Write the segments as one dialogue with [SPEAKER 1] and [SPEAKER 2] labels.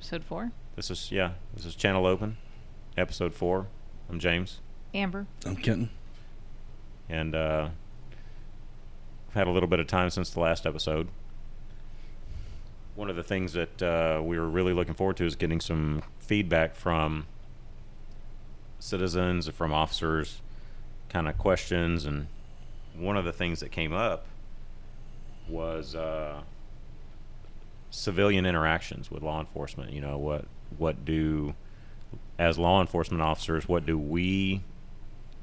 [SPEAKER 1] episode four.
[SPEAKER 2] This is yeah. This is Channel Open, episode four. I'm James,
[SPEAKER 1] Amber.
[SPEAKER 3] I'm Kenton.
[SPEAKER 2] and uh, I've had a little bit of time since the last episode. One of the things that uh, we were really looking forward to is getting some feedback from citizens, or from officers, kind of questions, and one of the things that came up was uh, civilian interactions with law enforcement. You know, what what do as law enforcement officers, what do we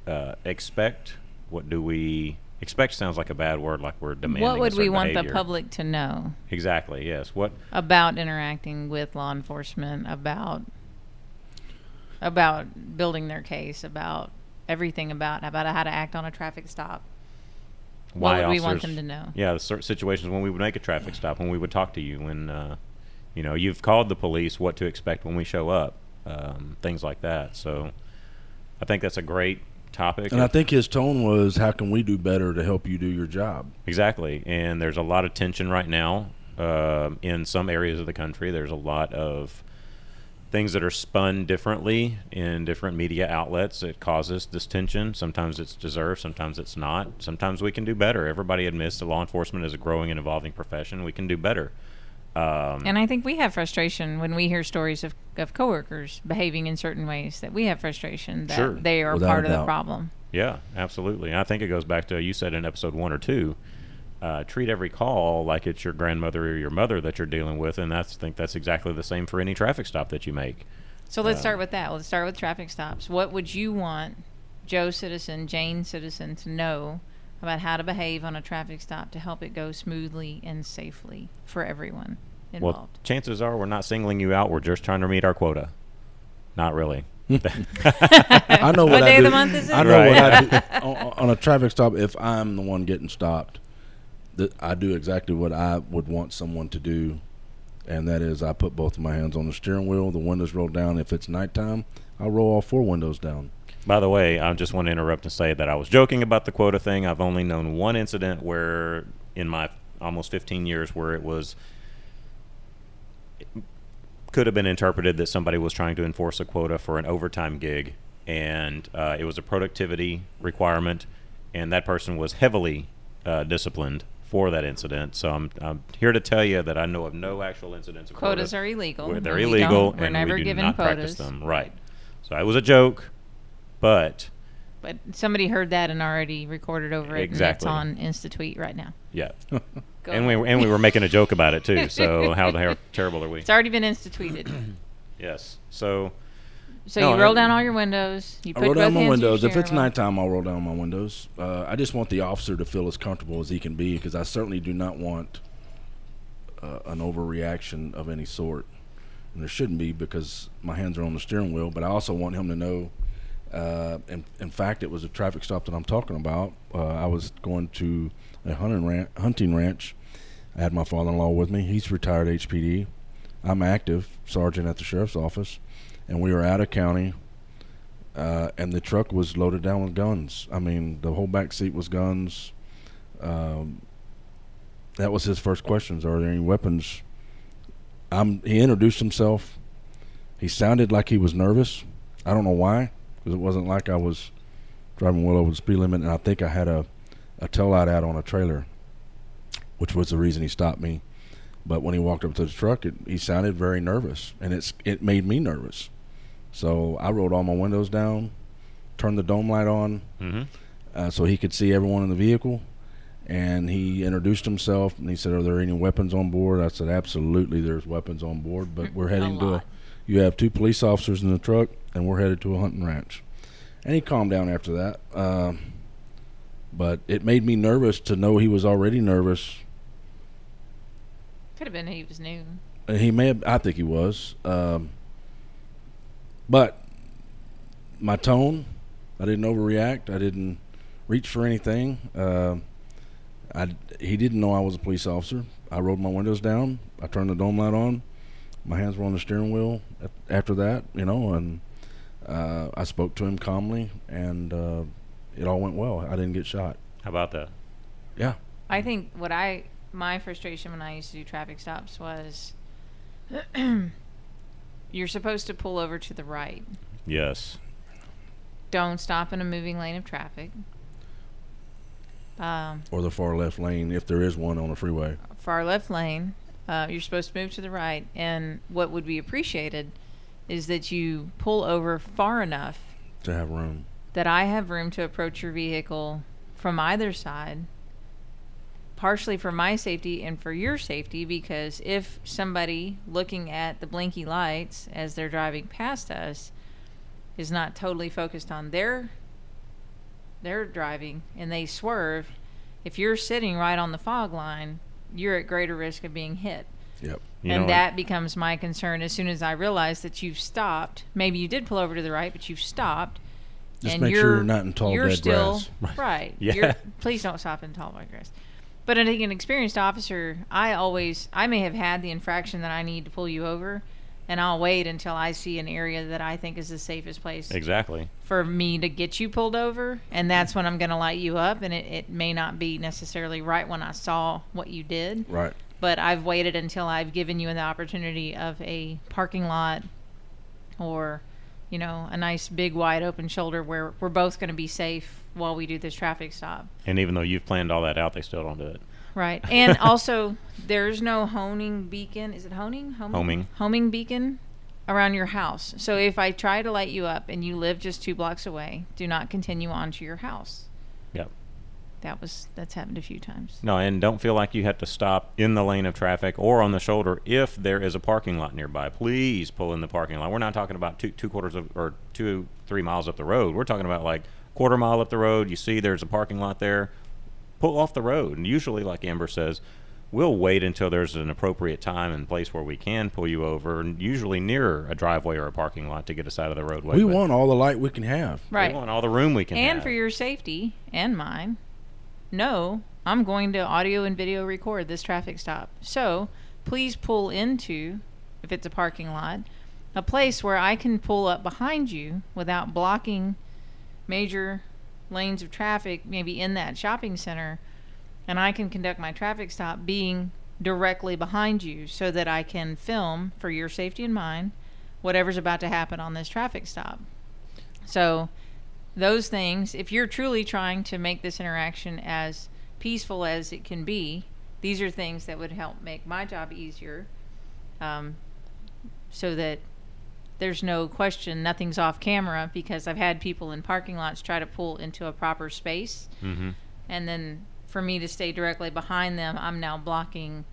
[SPEAKER 2] uh, expect? What do we expect? Sounds like a bad word, like we're demanding.
[SPEAKER 1] what would we want the public to know
[SPEAKER 2] Exactly. Yes. What?
[SPEAKER 1] about interacting with law enforcement? About about building their case? About everything about about how to act on a traffic stop?
[SPEAKER 2] Why
[SPEAKER 1] what would we want them to know?
[SPEAKER 2] Yeah, the certain situations when we would make a traffic stop, when we would talk to you, when uh, you know you've called the police, what to expect when we show up, um, things like that. So, I think that's a great topic.
[SPEAKER 3] And I think his tone was, "How can we do better to help you do your job?"
[SPEAKER 2] Exactly. And there's a lot of tension right now um in some areas of the country. There's a lot of things that are spun differently in different media outlets. It causes this tension. Sometimes it's deserved, sometimes it's not. Sometimes we can do better. Everybody admits that law enforcement is a growing and evolving profession. We can do better. Um,
[SPEAKER 1] And I think we have frustration when we hear stories of, of coworkers behaving in certain ways that we have frustration that
[SPEAKER 2] Sure.
[SPEAKER 1] they are
[SPEAKER 3] Without
[SPEAKER 1] part of the problem.
[SPEAKER 2] Yeah, absolutely. And I think it goes back to you said in episode one or two. Uh, treat every call like it's your grandmother or your mother that you're dealing with, and that's I think that's exactly the same for any traffic stop that you make.
[SPEAKER 1] So let's
[SPEAKER 2] Um,
[SPEAKER 1] start with that. Let's start with traffic stops. What would you want Joe citizen, Jane citizen to know about how to behave on a traffic stop to help it go smoothly and safely for everyone involved?
[SPEAKER 2] Well,
[SPEAKER 1] involved?
[SPEAKER 2] chances are we're not singling you out. We're just trying to meet our quota. Not really.
[SPEAKER 3] I know what,
[SPEAKER 1] What
[SPEAKER 3] I
[SPEAKER 1] day of
[SPEAKER 3] do.
[SPEAKER 1] the month is it?
[SPEAKER 3] I know what I do on, on a traffic stop. If I'm the one getting stopped, I do exactly what I would want someone to do, and that is I put both of my hands on the steering wheel, the windows roll down. If it's nighttime, I'll roll all four windows down.
[SPEAKER 2] By the way, I just want to interrupt and say that I was joking about the quota thing. I've only known one incident where, in my almost 15 years, where it was could have been interpreted that somebody was trying to enforce a quota for an overtime gig, and uh, it was a productivity requirement, and that person was heavily uh, disciplined for that incident. So I'm, I'm here to tell you that I know of no actual incidents of
[SPEAKER 1] Quotas are illegal.
[SPEAKER 2] Where They're
[SPEAKER 1] we
[SPEAKER 2] illegal,
[SPEAKER 1] We're
[SPEAKER 2] and
[SPEAKER 1] never
[SPEAKER 2] we do
[SPEAKER 1] given
[SPEAKER 2] not
[SPEAKER 1] quotas.
[SPEAKER 2] practice them. Right. So it was a joke, but
[SPEAKER 1] But somebody heard that and already recorded over it.
[SPEAKER 2] Exactly.
[SPEAKER 1] And it's on Institute right now.
[SPEAKER 2] yeah. And we and we were making a joke about it too. So how the hell terrible are we?
[SPEAKER 1] It's already been instituted.
[SPEAKER 2] Yes. So
[SPEAKER 1] So
[SPEAKER 2] No,
[SPEAKER 1] you roll
[SPEAKER 2] I-
[SPEAKER 1] down all your windows. You
[SPEAKER 3] I
[SPEAKER 1] put
[SPEAKER 3] roll
[SPEAKER 1] both
[SPEAKER 3] down my
[SPEAKER 1] hands on your
[SPEAKER 3] windows. If it's
[SPEAKER 1] wheel.
[SPEAKER 3] nighttime, I'll roll down my windows. Uh, I just want the officer to feel as comfortable as he can be because I certainly do not want uh, an overreaction of any sort. And there shouldn't be because my hands are on the steering wheel. But I also want him to know. Uh, in, in fact, it was a traffic stop that I'm talking about. Uh, I was going to a hunting, ran- hunting ranch. I had my father-in-law with me. He's retired HPD. I'm active sergeant at the sheriff's office, and we were out of county uh, and the truck was loaded down with guns. I mean, the whole back seat was guns. Um, that was his first questions. Are there any weapons? Um, he introduced himself. He sounded like he was nervous. I don't know why, because it wasn't like I was driving well over the speed limit, and I think I had a a tail light out on a trailer, which was the reason he stopped me. But when he walked up to the truck, it, he sounded very nervous, and it's it made me nervous. So I rolled all my windows down, turned the dome light on
[SPEAKER 2] hmm
[SPEAKER 3] uh, so he could see everyone in the vehicle. And he introduced himself and he said, Are there any weapons on board? I said, Absolutely, there's weapons on board, but we're
[SPEAKER 1] A
[SPEAKER 3] heading to a. You have two police officers in the truck, and we're headed to a hunting ranch. And he calmed down after that. Um, but it made me nervous to know he was already nervous.
[SPEAKER 1] Could have been he was new.
[SPEAKER 3] He may have, I think he was. Um, but my tone, I didn't overreact. I didn't reach for anything. Um I, he didn't know I was a police officer. I rolled my windows down. I turned the dome light on. My hands were on the steering wheel after that, you know, and uh, I spoke to him calmly, and uh, it all went well. I didn't get shot.
[SPEAKER 2] How about that?
[SPEAKER 3] Yeah.
[SPEAKER 1] I think what I my frustration when I used to do traffic stops was you're supposed to pull over to the right.
[SPEAKER 2] Yes.
[SPEAKER 1] Don't stop in a moving lane of traffic. Um,
[SPEAKER 3] Or the far left lane, if there is one on the freeway.
[SPEAKER 1] far left lane. Uh, you're supposed to move to the right, and what would be appreciated is that you pull over far enough
[SPEAKER 3] To have room.
[SPEAKER 1] that I have room to approach your vehicle from either side, partially for my safety and for your safety, because if somebody looking at the blinky lights as they're driving past us is not totally focused on their their driving and they swerve, if you're sitting right on the fog line, you're at greater risk of being hit
[SPEAKER 3] Yep.
[SPEAKER 2] You
[SPEAKER 1] and that becomes my concern as soon as I realize that you've stopped. Maybe you did pull over to the right, but you've stopped.
[SPEAKER 3] Just
[SPEAKER 1] and
[SPEAKER 3] make
[SPEAKER 1] you're,
[SPEAKER 3] sure you're not in tall
[SPEAKER 1] you're
[SPEAKER 3] dead
[SPEAKER 1] still,
[SPEAKER 3] grass.
[SPEAKER 1] Right.
[SPEAKER 2] Yeah.
[SPEAKER 1] Please don't stop in tall dead grass. But I think an experienced officer, I always, I may have had the infraction that I need to pull you over, and I'll wait until I see an area that I think is the safest place
[SPEAKER 2] Exactly.
[SPEAKER 1] for me to get you pulled over, and that's when I'm going to light you up. And it, it may not be necessarily right when I saw what you did
[SPEAKER 3] Right.
[SPEAKER 1] but I've waited until I've given you the opportunity of a parking lot or, you know, a nice big wide open shoulder where we're both going to be safe while we do this traffic stop.
[SPEAKER 2] And even though you've planned all that out, they still don't do it.
[SPEAKER 1] Right. And also, there's no honing beacon. Is it honing? Homing?
[SPEAKER 2] Homing.
[SPEAKER 1] Homing beacon around your house. So if I try to light you up and you live just two blocks away, do not continue on to your house.
[SPEAKER 2] Yep.
[SPEAKER 1] That was that's happened a few times.
[SPEAKER 2] No, and don't feel like you have to stop in the lane of traffic or on the shoulder if there is a parking lot nearby. Please pull in the parking lot. We're not talking about two two quarters of or two three miles up the road. We're talking about like quarter mile up the road. You see there's a parking lot there. Pull off the road. And usually, like Amber says, we'll wait until there's an appropriate time and place where we can pull you over, and usually near a driveway or a parking lot to get us out of the roadway.
[SPEAKER 3] We
[SPEAKER 2] But
[SPEAKER 3] want all the light we can have.
[SPEAKER 1] Right.
[SPEAKER 2] We want all the room we can
[SPEAKER 1] and
[SPEAKER 2] have.
[SPEAKER 1] for your safety and mine, no, I'm going to audio and video record this traffic stop. So please pull into, if it's a parking lot, a place where I can pull up behind you without blocking major lanes of traffic, maybe in that shopping center, and I can conduct my traffic stop being directly behind you so that I can film for your safety and mine whatever's about to happen on this traffic stop. So, those things, if you're truly trying to make this interaction as peaceful as it can be, these are things that would help make my job easier um, so that there's no question nothing's off camera because I've had people in parking lots try to pull into a proper space.
[SPEAKER 2] hmm
[SPEAKER 1] And then for me to stay directly behind them, I'm now blocking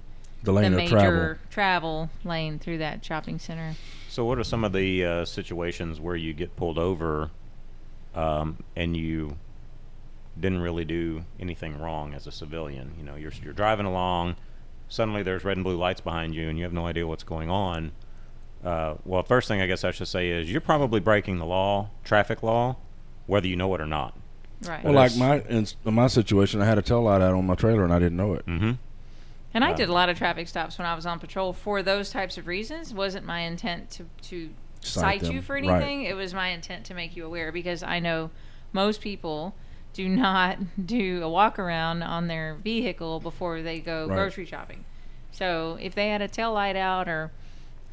[SPEAKER 3] The
[SPEAKER 1] the major
[SPEAKER 3] travel.
[SPEAKER 1] travel lane through that shopping center.
[SPEAKER 2] So, what are some of the uh, situations where you get pulled over um, and you didn't really do anything wrong as a civilian? You know, you're you're driving along, suddenly there's red and blue lights behind you, and you have no idea what's going on. Uh, well, first thing I guess I should say is you're probably breaking the law, traffic law, whether you know it or not.
[SPEAKER 1] Right.
[SPEAKER 3] Well, like my in, in my situation, I had a tail light out on my trailer and I didn't know it.
[SPEAKER 2] Mm-hmm.
[SPEAKER 1] And I
[SPEAKER 2] Uh,
[SPEAKER 1] did a lot of traffic stops when I was on patrol for those types of reasons. Wasn't my intent to to
[SPEAKER 3] Cite
[SPEAKER 1] cite, you
[SPEAKER 3] them,
[SPEAKER 1] for
[SPEAKER 3] right.
[SPEAKER 1] anything. It was my intent to make you aware because I know most people do not do a walk around on their vehicle before they go
[SPEAKER 3] Right.
[SPEAKER 1] grocery shopping. So if they had a tail light out or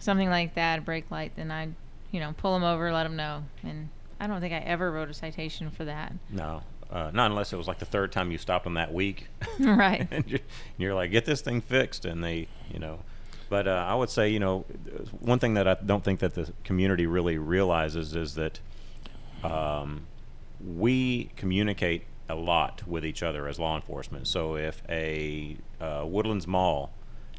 [SPEAKER 1] something like that, a brake light, then I'd you know pull them over, let them know. And I don't think I ever wrote a citation for that.
[SPEAKER 2] No, uh, not unless it was like the third time you stopped them that week.
[SPEAKER 1] Right.
[SPEAKER 2] and you're, you're like, get this thing fixed, and they, you know. But uh, I would say, you know, one thing that I don't think that the community really realizes is that um, we communicate a lot with each other as law enforcement. So if a uh, Woodlands Mall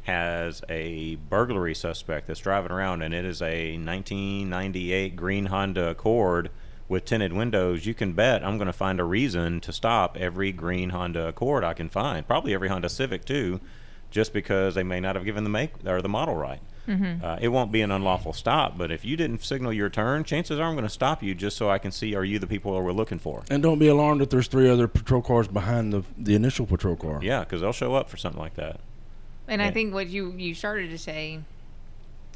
[SPEAKER 2] has a burglary suspect that's driving around and it is a 1998 green Honda Accord with tinted windows, you can bet I'm going to find a reason to stop every green Honda Accord I can find. Probably every Honda Civic too, just because they may not have given the make or the model right. Uh, it won't be an unlawful stop, but if you didn't signal your turn, chances are I'm going to stop you just so I can see are you the people that we're looking for.
[SPEAKER 3] And don't be alarmed if there's three other patrol cars behind the the initial patrol car.
[SPEAKER 2] Yeah, because they'll show up for something like that.
[SPEAKER 1] And I think what you you started to say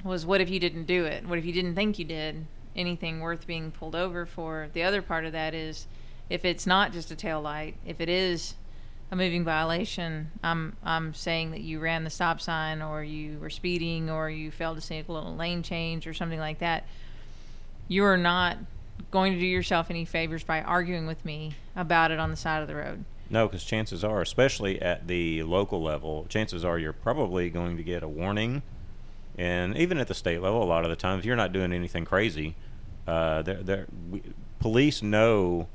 [SPEAKER 1] was, what if you didn't do it? What if you didn't think you did anything worth being pulled over for? The other part of that is, if it's not just a tail light, if it is a moving violation, I'm I'm saying that you ran the stop sign or you were speeding or you failed to signal a little lane change or something like that, you are not going to do yourself any favors by arguing with me about it on the side of the road.
[SPEAKER 2] No, because chances are, especially at the local level, chances are you're probably going to get a warning. And even at the state level, a lot of the times, you're not doing anything crazy. Uh, police know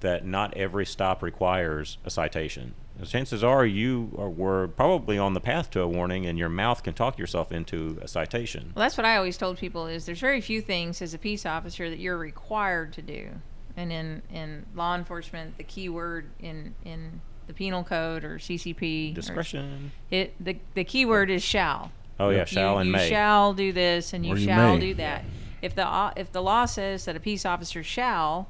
[SPEAKER 2] that not every stop requires a citation. Chances are you are, were probably on the path to a warning, and your mouth can talk yourself into a citation.
[SPEAKER 1] Well, that's what I always told people: is there's very few things as a peace officer that you're required to do, and in in law enforcement, the key word in in the penal code or CCP or-
[SPEAKER 2] Discretion.
[SPEAKER 1] it the the key word is shall.
[SPEAKER 2] Oh yeah,
[SPEAKER 1] You-
[SPEAKER 2] shall and may
[SPEAKER 1] you
[SPEAKER 2] may.
[SPEAKER 1] shall do this and you
[SPEAKER 3] you
[SPEAKER 1] shall
[SPEAKER 3] may.
[SPEAKER 1] do that. If the uh, if the law says that a peace officer shall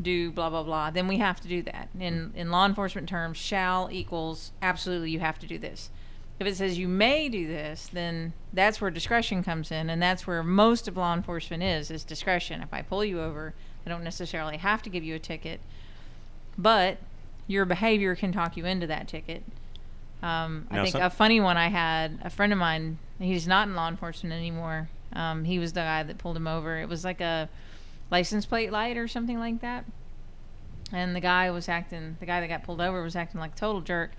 [SPEAKER 1] do blah blah blah, then we have to do that. In in law enforcement terms, shall equals absolutely you have to do this. If it says you may do this, then that's where discretion comes in, and that's where most of law enforcement is is discretion. If I pull you over, I don't necessarily have to give you a ticket, but your behavior can talk you into that ticket. Um, I
[SPEAKER 2] Now,
[SPEAKER 1] think a funny one I had a friend of mine. He's not in law enforcement anymore. Um, he was the guy that pulled him over. It was like a license plate light or something like that. And the guy was acting. The guy that got pulled over was acting like a total jerk.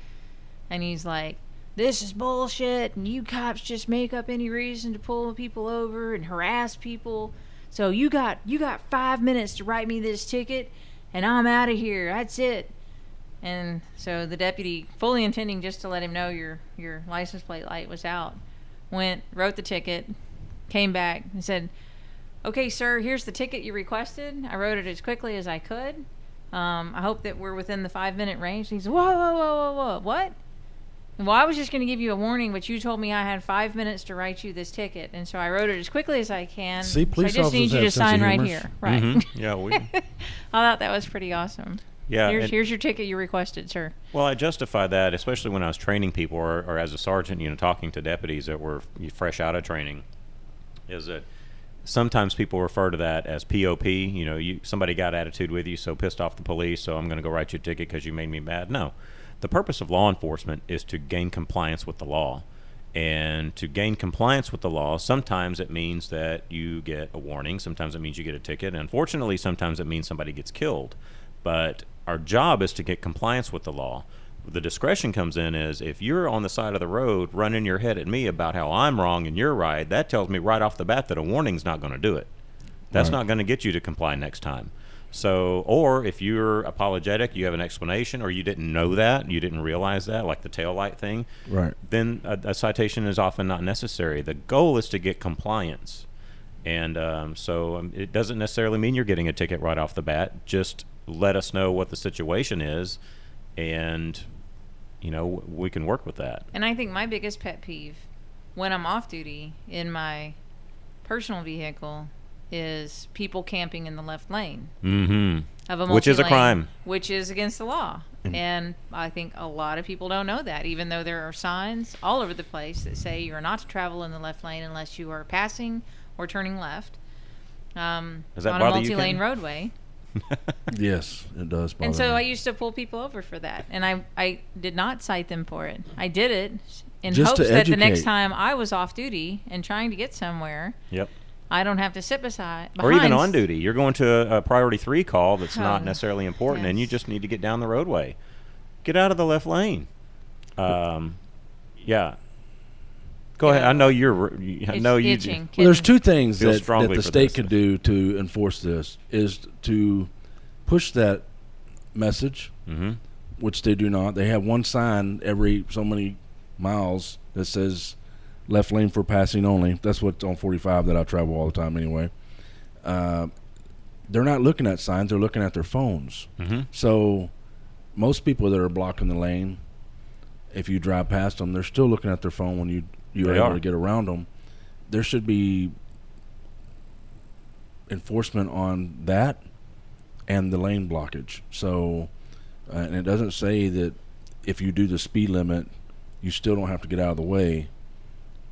[SPEAKER 1] And he's like, "This is bullshit, and you cops just make up any reason to pull people over and harass people. So you got you got five minutes to write me this ticket, and I'm out of here. That's it." And so the deputy, fully intending just to let him know your your license plate light was out, went wrote the ticket, came back and said, "Okay, sir, here's the ticket you requested. I wrote it as quickly as I could. Um, I hope that we're within the five minute range." He said, "Whoa, whoa, whoa, whoa, whoa, what?" Well, I was just going to give you a warning, but you told me I had five minutes to write you this ticket, and so I wrote it as quickly as I can.
[SPEAKER 3] See, police
[SPEAKER 1] so I just need you to sign right here, right?
[SPEAKER 2] Mhm. Yeah, we.
[SPEAKER 1] I thought that was pretty awesome.
[SPEAKER 2] Yeah,
[SPEAKER 1] here's here's your ticket you requested, sir.
[SPEAKER 2] Well, I justify that, especially when I was training people, or, or as a sergeant, you know, talking to deputies that were fresh out of training, is that sometimes people refer to that as POP. You know, you somebody got attitude with you, so pissed off the police, so I'm going to go write you a ticket because you made me mad. No, the purpose of law enforcement is to gain compliance with the law. And to gain compliance with the law, sometimes it means that you get a warning. Sometimes it means you get a ticket. And unfortunately, sometimes it means somebody gets killed. But our job is to get compliance with the law. The discretion comes in is if you're on the side of the road running your head at me about how I'm wrong and you're right, that tells me right off the bat that a warning's not going to do it. That's
[SPEAKER 3] Right.
[SPEAKER 2] not going to get you to comply next time. So, or if you're apologetic, you have an explanation, or you didn't know that, you didn't realize that, like the tail light thing,
[SPEAKER 3] Right.
[SPEAKER 2] then a, a citation is often not necessary. The goal is to get compliance. And um, so um, it doesn't necessarily mean you're getting a ticket right off the bat. Just let us know what the situation is, and you know w- we can work with that.
[SPEAKER 1] And I think my biggest pet peeve when I'm off duty in my personal vehicle is people camping in the left lane
[SPEAKER 2] Mm-hmm.
[SPEAKER 1] of a
[SPEAKER 2] Which is a crime.
[SPEAKER 1] which is against the law. And I think a lot of people don't know that, even though there are signs all over the place that say you are not to travel in the left lane unless you are passing or turning left um,
[SPEAKER 2] Does that
[SPEAKER 1] on a multi-lane roadway.
[SPEAKER 3] Yes, it does.
[SPEAKER 1] And so
[SPEAKER 3] me.
[SPEAKER 1] I used to pull people over for that, and I I did not cite them for it. I did it in
[SPEAKER 3] Just
[SPEAKER 1] hopes that the next time I was off duty and trying to get somewhere,
[SPEAKER 2] Yep.
[SPEAKER 1] I don't have to sit beside
[SPEAKER 2] Or even on duty, you're going to a, a priority three call that's not
[SPEAKER 1] Oh,
[SPEAKER 2] necessarily important, and you just need to get down the roadway. Get out of the left lane. Um, yeah. Go
[SPEAKER 1] You
[SPEAKER 2] ahead. I
[SPEAKER 1] know,
[SPEAKER 2] know you're. I
[SPEAKER 1] It's
[SPEAKER 2] know you.
[SPEAKER 1] itching.
[SPEAKER 3] Well, there's two things that, that the state
[SPEAKER 2] this.
[SPEAKER 3] could do to enforce this is to push that message,
[SPEAKER 2] hmm
[SPEAKER 3] which they do not. They have one sign every so many miles that says left lane for passing only. That's what's on 45 that I travel all the time anyway. Uh, they're not looking at signs; they're looking at their phones.
[SPEAKER 2] hmm
[SPEAKER 3] So, most people that are blocking the lane, if you drive past them, they're still looking at their phone when you you're able
[SPEAKER 2] are.
[SPEAKER 3] to get around them. There should be enforcement on that and the lane blockage. So, uh, and it doesn't say that if you do the speed limit, you still don't have to get out of the way.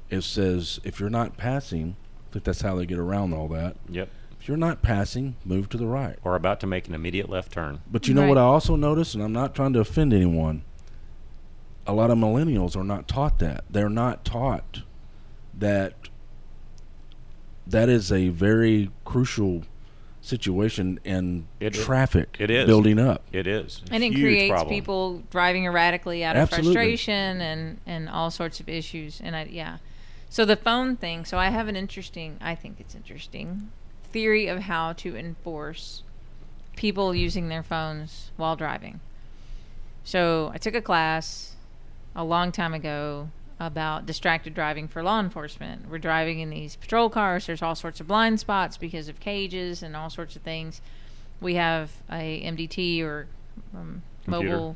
[SPEAKER 3] It says if you're not passing, I think that's how they get around all that.
[SPEAKER 2] Yep.
[SPEAKER 3] If you're not passing, move to the right.
[SPEAKER 2] Or about to make an immediate left turn.
[SPEAKER 3] But you know what I also noticed, and I'm not trying to offend anyone, a lot of millennials are not taught that. They're not taught that that is a very crucial situation in
[SPEAKER 2] It is.
[SPEAKER 3] traffic
[SPEAKER 2] It is.
[SPEAKER 3] building up.
[SPEAKER 2] It is.
[SPEAKER 1] and it creates
[SPEAKER 2] problem.
[SPEAKER 1] people driving erratically out of
[SPEAKER 3] Absolutely.
[SPEAKER 1] frustration and and all sorts of issues and I, yeah so the phone thing so i have an interesting i think it's interesting theory of how to enforce people using their phones while driving so i took a class a long time ago about distracted driving for law enforcement we're driving in these patrol cars there's all sorts of blind spots because of cages and all sorts of things we have a MDT or um, mobile,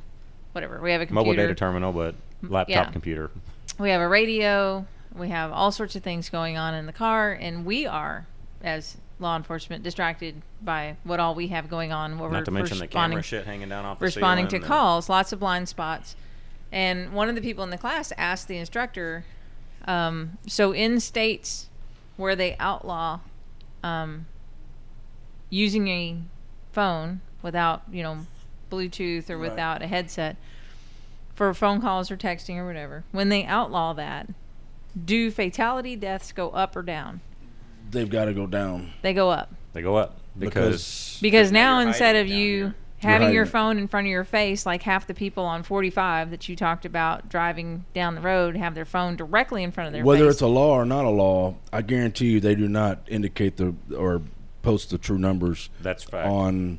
[SPEAKER 1] whatever. We have a computer.
[SPEAKER 2] mobile data terminal, but laptop
[SPEAKER 1] yeah.
[SPEAKER 2] computer.
[SPEAKER 1] we have a radio. We have all sorts of things going on in the car, and we are, as law enforcement, distracted by what all we have going on. What we're
[SPEAKER 2] Not to mention the
[SPEAKER 1] responding,
[SPEAKER 2] camera shit hanging down off the
[SPEAKER 1] responding to calls. Lots of blind spots. And one of the people in the class asked the instructor, um, so in states where they outlaw um, using a phone without, you know, Bluetooth or
[SPEAKER 3] Right.
[SPEAKER 1] without a headset for phone calls or texting or whatever, when they outlaw that, do fatality deaths go up or down?
[SPEAKER 3] They've got to go down
[SPEAKER 1] They go up.
[SPEAKER 2] They go up
[SPEAKER 3] because
[SPEAKER 2] because
[SPEAKER 1] Because
[SPEAKER 2] now
[SPEAKER 1] now instead of you
[SPEAKER 2] here.
[SPEAKER 1] Having your phone in front of your face, like half the people on 45 that you talked about driving down the road have their phone directly in front of their
[SPEAKER 3] whether
[SPEAKER 1] face.
[SPEAKER 3] it's a law or not a law, I guarantee you they do not indicate the or post the true numbers
[SPEAKER 2] that's fact.
[SPEAKER 3] on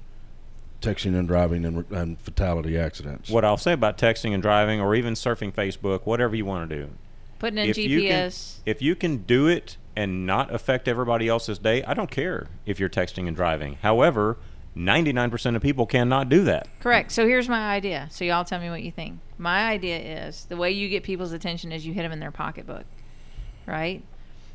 [SPEAKER 3] texting and driving and, and fatality accidents.
[SPEAKER 2] What I'll say about texting and driving, or even surfing Facebook, whatever you want to do,
[SPEAKER 1] Putting in
[SPEAKER 2] if you can, if you can do it and not affect everybody else's day, I don't care if you're texting and driving. However, 99% of people cannot do that.
[SPEAKER 1] Correct. So here's my idea. So y'all tell me what you think. My idea is the way you get people's attention is you hit them in their pocketbook, right?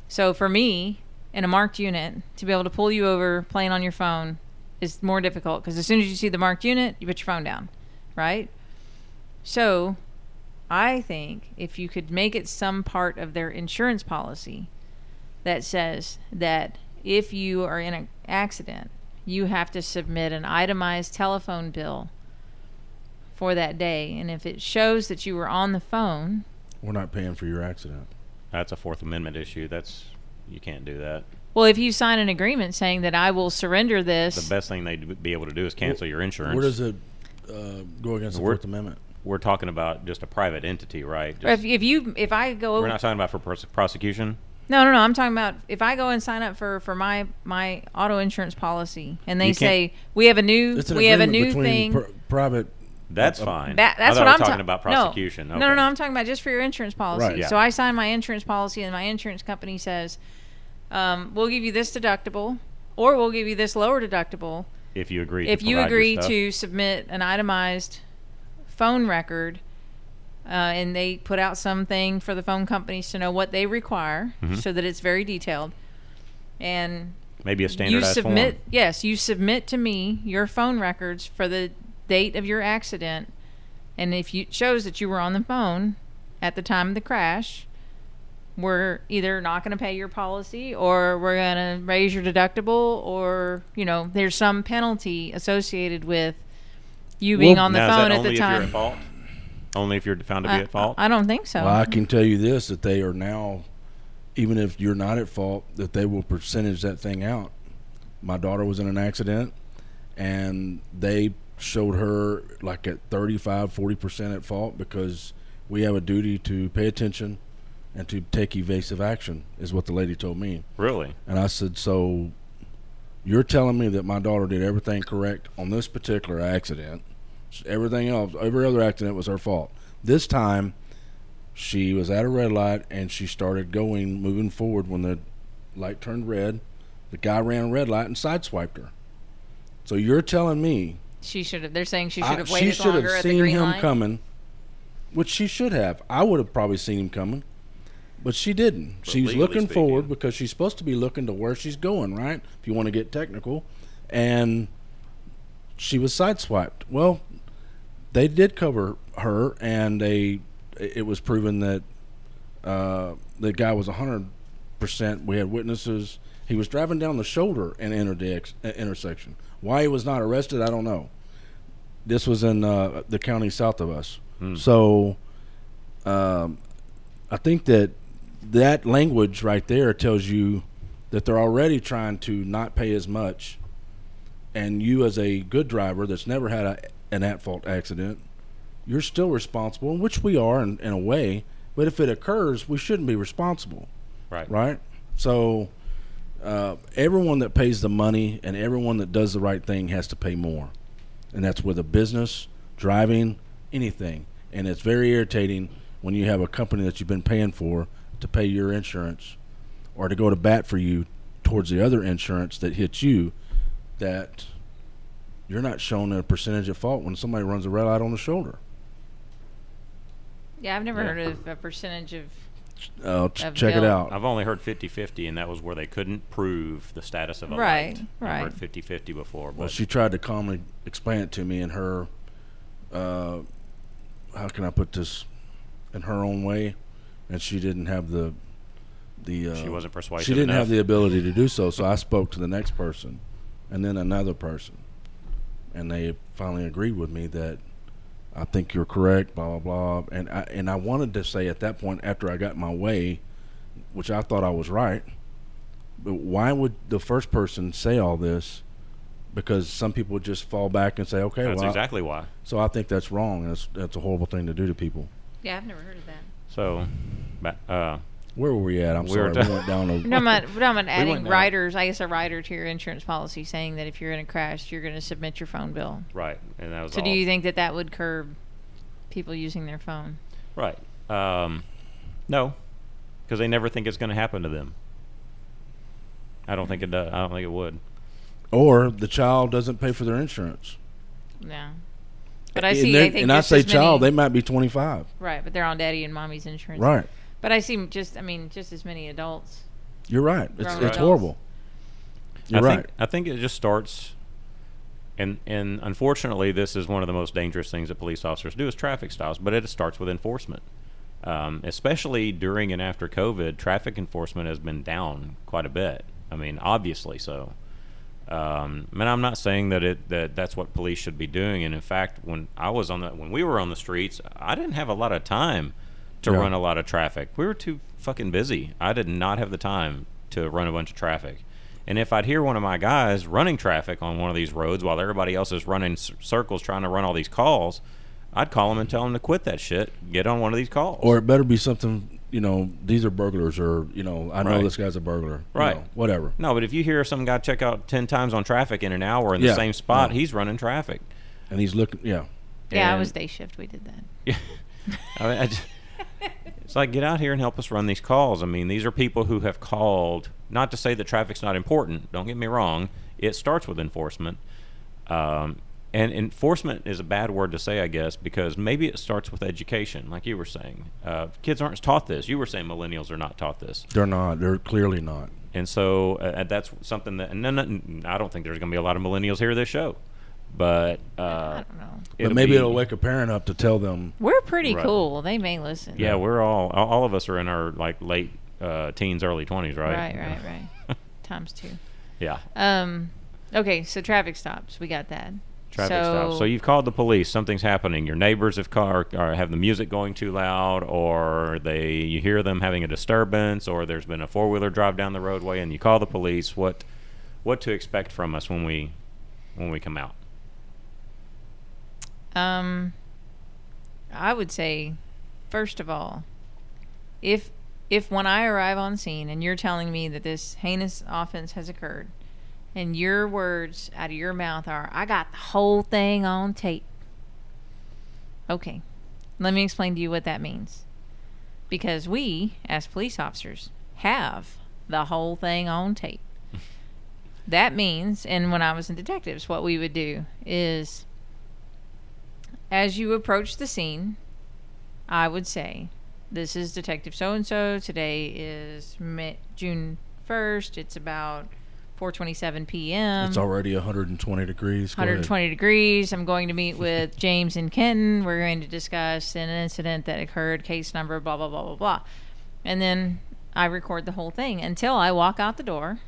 [SPEAKER 1] So for me, in a marked unit, to be able to pull you over playing on your phone is more difficult because as soon as you see the marked unit, you put your phone down, right? So I think if you could make it some part of their insurance policy that says that if you are in an accident, you have to submit an itemized telephone bill for that day. And if it shows that you were on the phone,
[SPEAKER 3] We're not paying for your accident.
[SPEAKER 2] That's a Fourth Amendment issue. That's you can't do that.
[SPEAKER 1] well, if you sign an agreement saying that I will surrender this,
[SPEAKER 2] The best thing they'd be able to do is cancel your insurance.
[SPEAKER 3] Where does it uh, go against the Fourth Amendment?
[SPEAKER 2] We're talking about just a private entity, right?
[SPEAKER 1] or if, if you if I go
[SPEAKER 2] we're not talking about for pros- prosecution.
[SPEAKER 1] No, no, no. I'm talking about if I go and sign up for for my my auto insurance policy, and they say we have a new we have a new thing.
[SPEAKER 3] pr- private.
[SPEAKER 2] That's
[SPEAKER 3] Uh,
[SPEAKER 2] fine.
[SPEAKER 1] That, that's
[SPEAKER 2] thought
[SPEAKER 1] what I'm
[SPEAKER 2] were
[SPEAKER 1] ta-
[SPEAKER 2] talking about prosecution.
[SPEAKER 1] No,
[SPEAKER 2] Okay.
[SPEAKER 1] no, no. I'm talking about just for your insurance policy.
[SPEAKER 3] Right.
[SPEAKER 2] Yeah.
[SPEAKER 1] So I sign my insurance policy, and my insurance company says, um, "We'll give you this deductible, or we'll give you this lower deductible
[SPEAKER 2] If you agree,
[SPEAKER 1] if
[SPEAKER 2] to
[SPEAKER 1] you
[SPEAKER 2] provide your
[SPEAKER 1] agree
[SPEAKER 2] stuff.
[SPEAKER 1] to submit an itemized phone record." Uh, and they put out something for the phone companies to know what they require,
[SPEAKER 2] Mhm.
[SPEAKER 1] so that it's very detailed. And
[SPEAKER 2] maybe a
[SPEAKER 1] standard
[SPEAKER 2] you
[SPEAKER 1] submit
[SPEAKER 2] form.
[SPEAKER 1] yes you submit to me your phone records for the date of your accident and if you it shows that you were on the phone at the time of the crash we're either not going to pay your policy or we're going to raise your deductible or you know there's some penalty associated with you being
[SPEAKER 3] Well,
[SPEAKER 1] on the
[SPEAKER 2] now, is
[SPEAKER 1] phone
[SPEAKER 2] that
[SPEAKER 1] at
[SPEAKER 2] only
[SPEAKER 1] the
[SPEAKER 2] if you're
[SPEAKER 1] time
[SPEAKER 2] at fault? Only if you're found to be
[SPEAKER 1] I,
[SPEAKER 2] at fault.
[SPEAKER 1] I don't think so
[SPEAKER 3] Well, I can tell you this: that they are now, even if you're not at fault, that they will percentage that thing out. My daughter was in an accident, and they showed her like at 35, 40 percent at fault because we have a duty to pay attention and to take evasive action, is what the lady told me.
[SPEAKER 2] really?
[SPEAKER 3] And I said, so you're telling me that my daughter did everything correct on this particular accident? Everything else, every other accident was her fault. This time, she was at a red light and she started going, moving forward when the light turned red. The guy ran a red light and sideswiped her. So you're telling me
[SPEAKER 1] she should have they're saying she should have waited
[SPEAKER 3] she should
[SPEAKER 1] longer
[SPEAKER 3] have
[SPEAKER 1] at the
[SPEAKER 3] seen
[SPEAKER 1] green
[SPEAKER 3] him
[SPEAKER 1] light
[SPEAKER 3] coming, which she should have. I would have probably seen him coming, but she didn't.
[SPEAKER 2] But
[SPEAKER 3] She was looking
[SPEAKER 2] speaking.
[SPEAKER 3] forward because she's supposed to be looking to where she's going, right? If you want to get technical, and she was sideswiped. Well, they did cover her, and they it was proven that uh, the guy was hundred percent. We had witnesses. He was driving down the shoulder and entered the ex- uh, intersection. Why he was not arrested, I don't know. This was in uh, the county south of us.
[SPEAKER 2] Hmm.
[SPEAKER 3] So um, I think that that language right there tells you that they're already trying to not pay as much, and you as a good driver that's never had a, an at-fault accident, you're still responsible, which we are in, in a way. But if it occurs, we shouldn't be responsible,
[SPEAKER 2] Right.
[SPEAKER 3] right? So uh, everyone that pays the money and everyone that does the right thing has to pay more, and that's with a business, driving, anything. And it's very irritating when you have a company that you've been paying for to pay your insurance, or to go to bat for you towards the other insurance that hits you, that you're not shown a percentage of fault when somebody runs a red light on the shoulder.
[SPEAKER 1] Yeah, I've never
[SPEAKER 2] Yeah.
[SPEAKER 1] heard of a percentage of.
[SPEAKER 3] Uh, ch-
[SPEAKER 1] Of
[SPEAKER 3] check it out.
[SPEAKER 2] I've only heard 50-50, and that was where they couldn't prove the status of a
[SPEAKER 1] Right,
[SPEAKER 2] light.
[SPEAKER 1] right.
[SPEAKER 2] I've heard 50-50 before, but
[SPEAKER 3] Well, she tried to calmly explain it to me in her, uh, how can I put this, in her own way, and she didn't have the, the. Uh,
[SPEAKER 2] she wasn't persuasive
[SPEAKER 3] She didn't
[SPEAKER 2] enough.
[SPEAKER 3] have the ability to do so, so I spoke to the next person, and then another person, and they finally agreed with me that I think you're correct, blah blah blah, and I and I wanted to say at that point after I got my way, which I thought I was right, but why would the first person say all this? Because some people would just fall back and say, okay,
[SPEAKER 2] That's
[SPEAKER 3] well, I-
[SPEAKER 2] exactly why.
[SPEAKER 3] so I think that's wrong. and That's that's a horrible thing to do to people.
[SPEAKER 1] Yeah, I've never heard of that.
[SPEAKER 2] So, ba- uh,
[SPEAKER 3] Where were we at? I'm
[SPEAKER 2] We were
[SPEAKER 3] sorry,
[SPEAKER 2] ta-
[SPEAKER 3] we went down a.
[SPEAKER 1] We're talking about, we're talking about adding
[SPEAKER 2] went down.
[SPEAKER 1] riders, I guess a rider to your insurance policy saying that if you're in a crash, you're going to submit your phone bill.
[SPEAKER 2] right, and that was
[SPEAKER 1] So
[SPEAKER 2] all.
[SPEAKER 1] do you think that that would curb people using their phone?
[SPEAKER 2] Right. Um, no, because they never think it's going to happen to them. I don't think it does. I don't think it would.
[SPEAKER 3] or the child doesn't pay for their insurance.
[SPEAKER 1] No. But I
[SPEAKER 3] And
[SPEAKER 1] see,
[SPEAKER 3] they're-
[SPEAKER 1] I think
[SPEAKER 3] and I say
[SPEAKER 1] as
[SPEAKER 3] child, they might be 25.
[SPEAKER 1] Right, but they're on daddy and mommy's insurance.
[SPEAKER 3] Right.
[SPEAKER 1] But I see just, I mean, just as many adults.
[SPEAKER 3] You're right. It's,
[SPEAKER 1] Grown
[SPEAKER 3] it's horrible. You're
[SPEAKER 2] I
[SPEAKER 3] right.
[SPEAKER 2] Think, I think it just starts, and and unfortunately, this is one of the most dangerous things that police officers do is traffic stops. But it starts with enforcement, um, especially during and after COVID. Traffic enforcement has been down quite a bit. I mean, obviously so. Um, and I'm not saying that it that that's what police should be doing. And in fact, when I was on the when we were on the streets, I didn't have a lot of time to run a lot of traffic. We were too fucking busy. I did not have the time to run a bunch of traffic. And if I'd hear one of my guys running traffic on one of these roads while everybody else is running circles trying to run all these calls, I'd call him and tell him to quit that shit. Get on one of these calls.
[SPEAKER 3] Or it better be something, you know, these are burglars, or, you know, I know
[SPEAKER 2] Right.
[SPEAKER 3] this guy's a burglar. you
[SPEAKER 2] Right.
[SPEAKER 3] know, whatever.
[SPEAKER 2] no, but if you hear some guy check out ten times on traffic in an hour in
[SPEAKER 3] Yeah.
[SPEAKER 2] the same spot,
[SPEAKER 3] No.
[SPEAKER 2] he's running traffic.
[SPEAKER 3] And he's looking, yeah.
[SPEAKER 1] Yeah, I
[SPEAKER 2] And-
[SPEAKER 1] was day shift. We did that.
[SPEAKER 2] Yeah. I mean, I just, it's like get out here and help us run these calls. I mean, these are people who have called. Not to say that traffic's not important. Don't get me wrong. It starts with enforcement, um, and enforcement is a bad word to say, I guess, because maybe it starts with education, like you were saying. Uh, kids aren't taught this. You were saying millennials are not taught this,
[SPEAKER 3] They're not. They're clearly not.
[SPEAKER 2] and so uh, that's something that. And then, I don't think there's going to be a lot of millennials here this show, but uh,
[SPEAKER 1] I don't know.
[SPEAKER 3] But maybe
[SPEAKER 2] be-
[SPEAKER 3] it'll wake a parent up to tell them,
[SPEAKER 1] We're pretty
[SPEAKER 2] Right.
[SPEAKER 1] cool. They may listen.
[SPEAKER 2] Yeah, we're all all all of us are in our like late uh, teens, early twenties, right?
[SPEAKER 1] Right, right, right. Times two.
[SPEAKER 2] yeah,
[SPEAKER 1] Um, okay, so traffic stops. We got that.
[SPEAKER 2] Traffic
[SPEAKER 1] so,
[SPEAKER 2] stops. So you've called the police. Something's happening. Your neighbors have car or have the music going too loud, or they you hear them having a disturbance, or there's been a four wheeler drive down the roadway, and you call the police. What what to expect from us when we when we come out?
[SPEAKER 1] Um, I would say, first of all, if if when I arrive on scene and you're telling me that this heinous offense has occurred, and your words out of your mouth are, "I got the whole thing on tape." Okay, let me explain to you what that means. Because we, as police officers, have the whole thing on tape. that means, and when I was in detectives, what we would do is as you approach the scene, I would say, "This is Detective So and So. Today is June first. It's about 4:27 p.m.
[SPEAKER 3] it's already 120 degrees. Go ahead.
[SPEAKER 1] 120 degrees. I'm going to meet with James and Kenton. We're going to discuss an incident that occurred, case number, blah, blah, blah, blah, blah. And then I record the whole thing until I walk out the door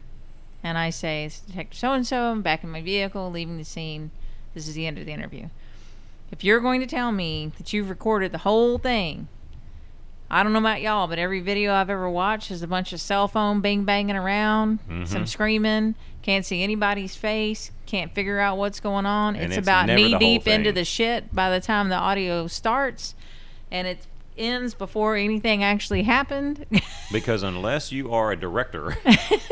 [SPEAKER 1] and I say, it's Detective so and so. I'm back in my vehicle, leaving the scene. This is the end of the interview. If you're going to tell me that you've recorded the whole thing I don't know about y'all, but every video I've ever watched is a bunch of cell phone bing banging around,
[SPEAKER 2] Mm-hmm.
[SPEAKER 1] some screaming, can't see anybody's face, can't figure out what's going on. It's,
[SPEAKER 2] it's
[SPEAKER 1] about knee
[SPEAKER 2] whole
[SPEAKER 1] deep into the shit by the time the audio starts, and it ends before anything actually happened.
[SPEAKER 2] Because unless you are a director,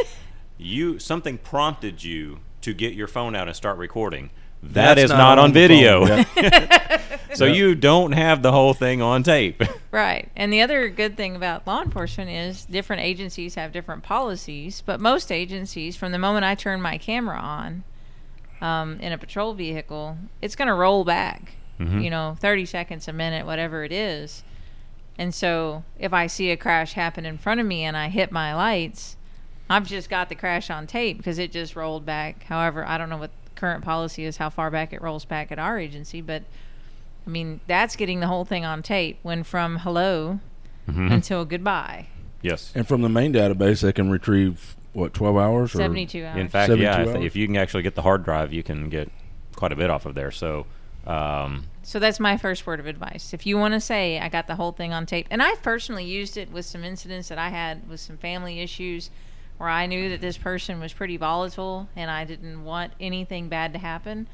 [SPEAKER 2] you something prompted you to get your phone out and start recording. That
[SPEAKER 3] That's
[SPEAKER 2] is not, on,
[SPEAKER 3] the phone.
[SPEAKER 2] video.
[SPEAKER 3] Yeah.
[SPEAKER 2] So
[SPEAKER 3] Yeah.
[SPEAKER 2] you don't have the whole thing on tape.
[SPEAKER 1] Right. And the other good thing about law enforcement is different agencies have different policies, but most agencies, from the moment I turn my camera on um, in a patrol vehicle, it's going to roll back,
[SPEAKER 2] Mhm.
[SPEAKER 1] you know, 30 seconds, a minute, whatever it is. And so if I see a crash happen in front of me and I hit my lights, I've just got the crash on tape because it just rolled back. However, I don't know what current policy is, how far back it rolls back at our agency, but I mean, that's getting the whole thing on tape. When from hello
[SPEAKER 2] Mhm.
[SPEAKER 1] until goodbye,
[SPEAKER 2] yes.
[SPEAKER 3] And from the main database, they can retrieve what 12 hours
[SPEAKER 1] 72 hours.
[SPEAKER 2] In fact, yeah, if, if you can actually get the hard drive, you can get quite a bit off of there. So, um,
[SPEAKER 1] so that's my first word of advice. If you want to say I got the whole thing on tape, and I've personally used it with some incidents that I had with some family issues where I knew that this person was pretty volatile and I didn't want anything bad to happen.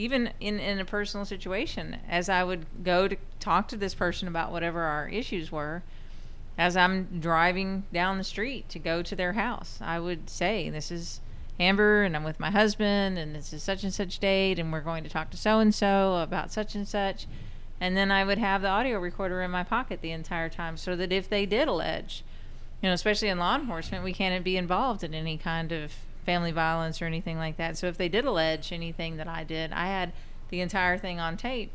[SPEAKER 1] Even in, in a personal situation, as I would go to talk to this person about whatever our issues were, as I'm driving down the street to go to their house, I would say, This is Amber, and I'm with my husband, and this is such and such date, and we're going to talk to so and so about such and such. And then I would have the audio recorder in my pocket the entire time so that if they did allege, you know, especially in law enforcement, we can't be involved in any kind of family violence or anything like that. So if they did allege anything that I did, I had the entire thing on tape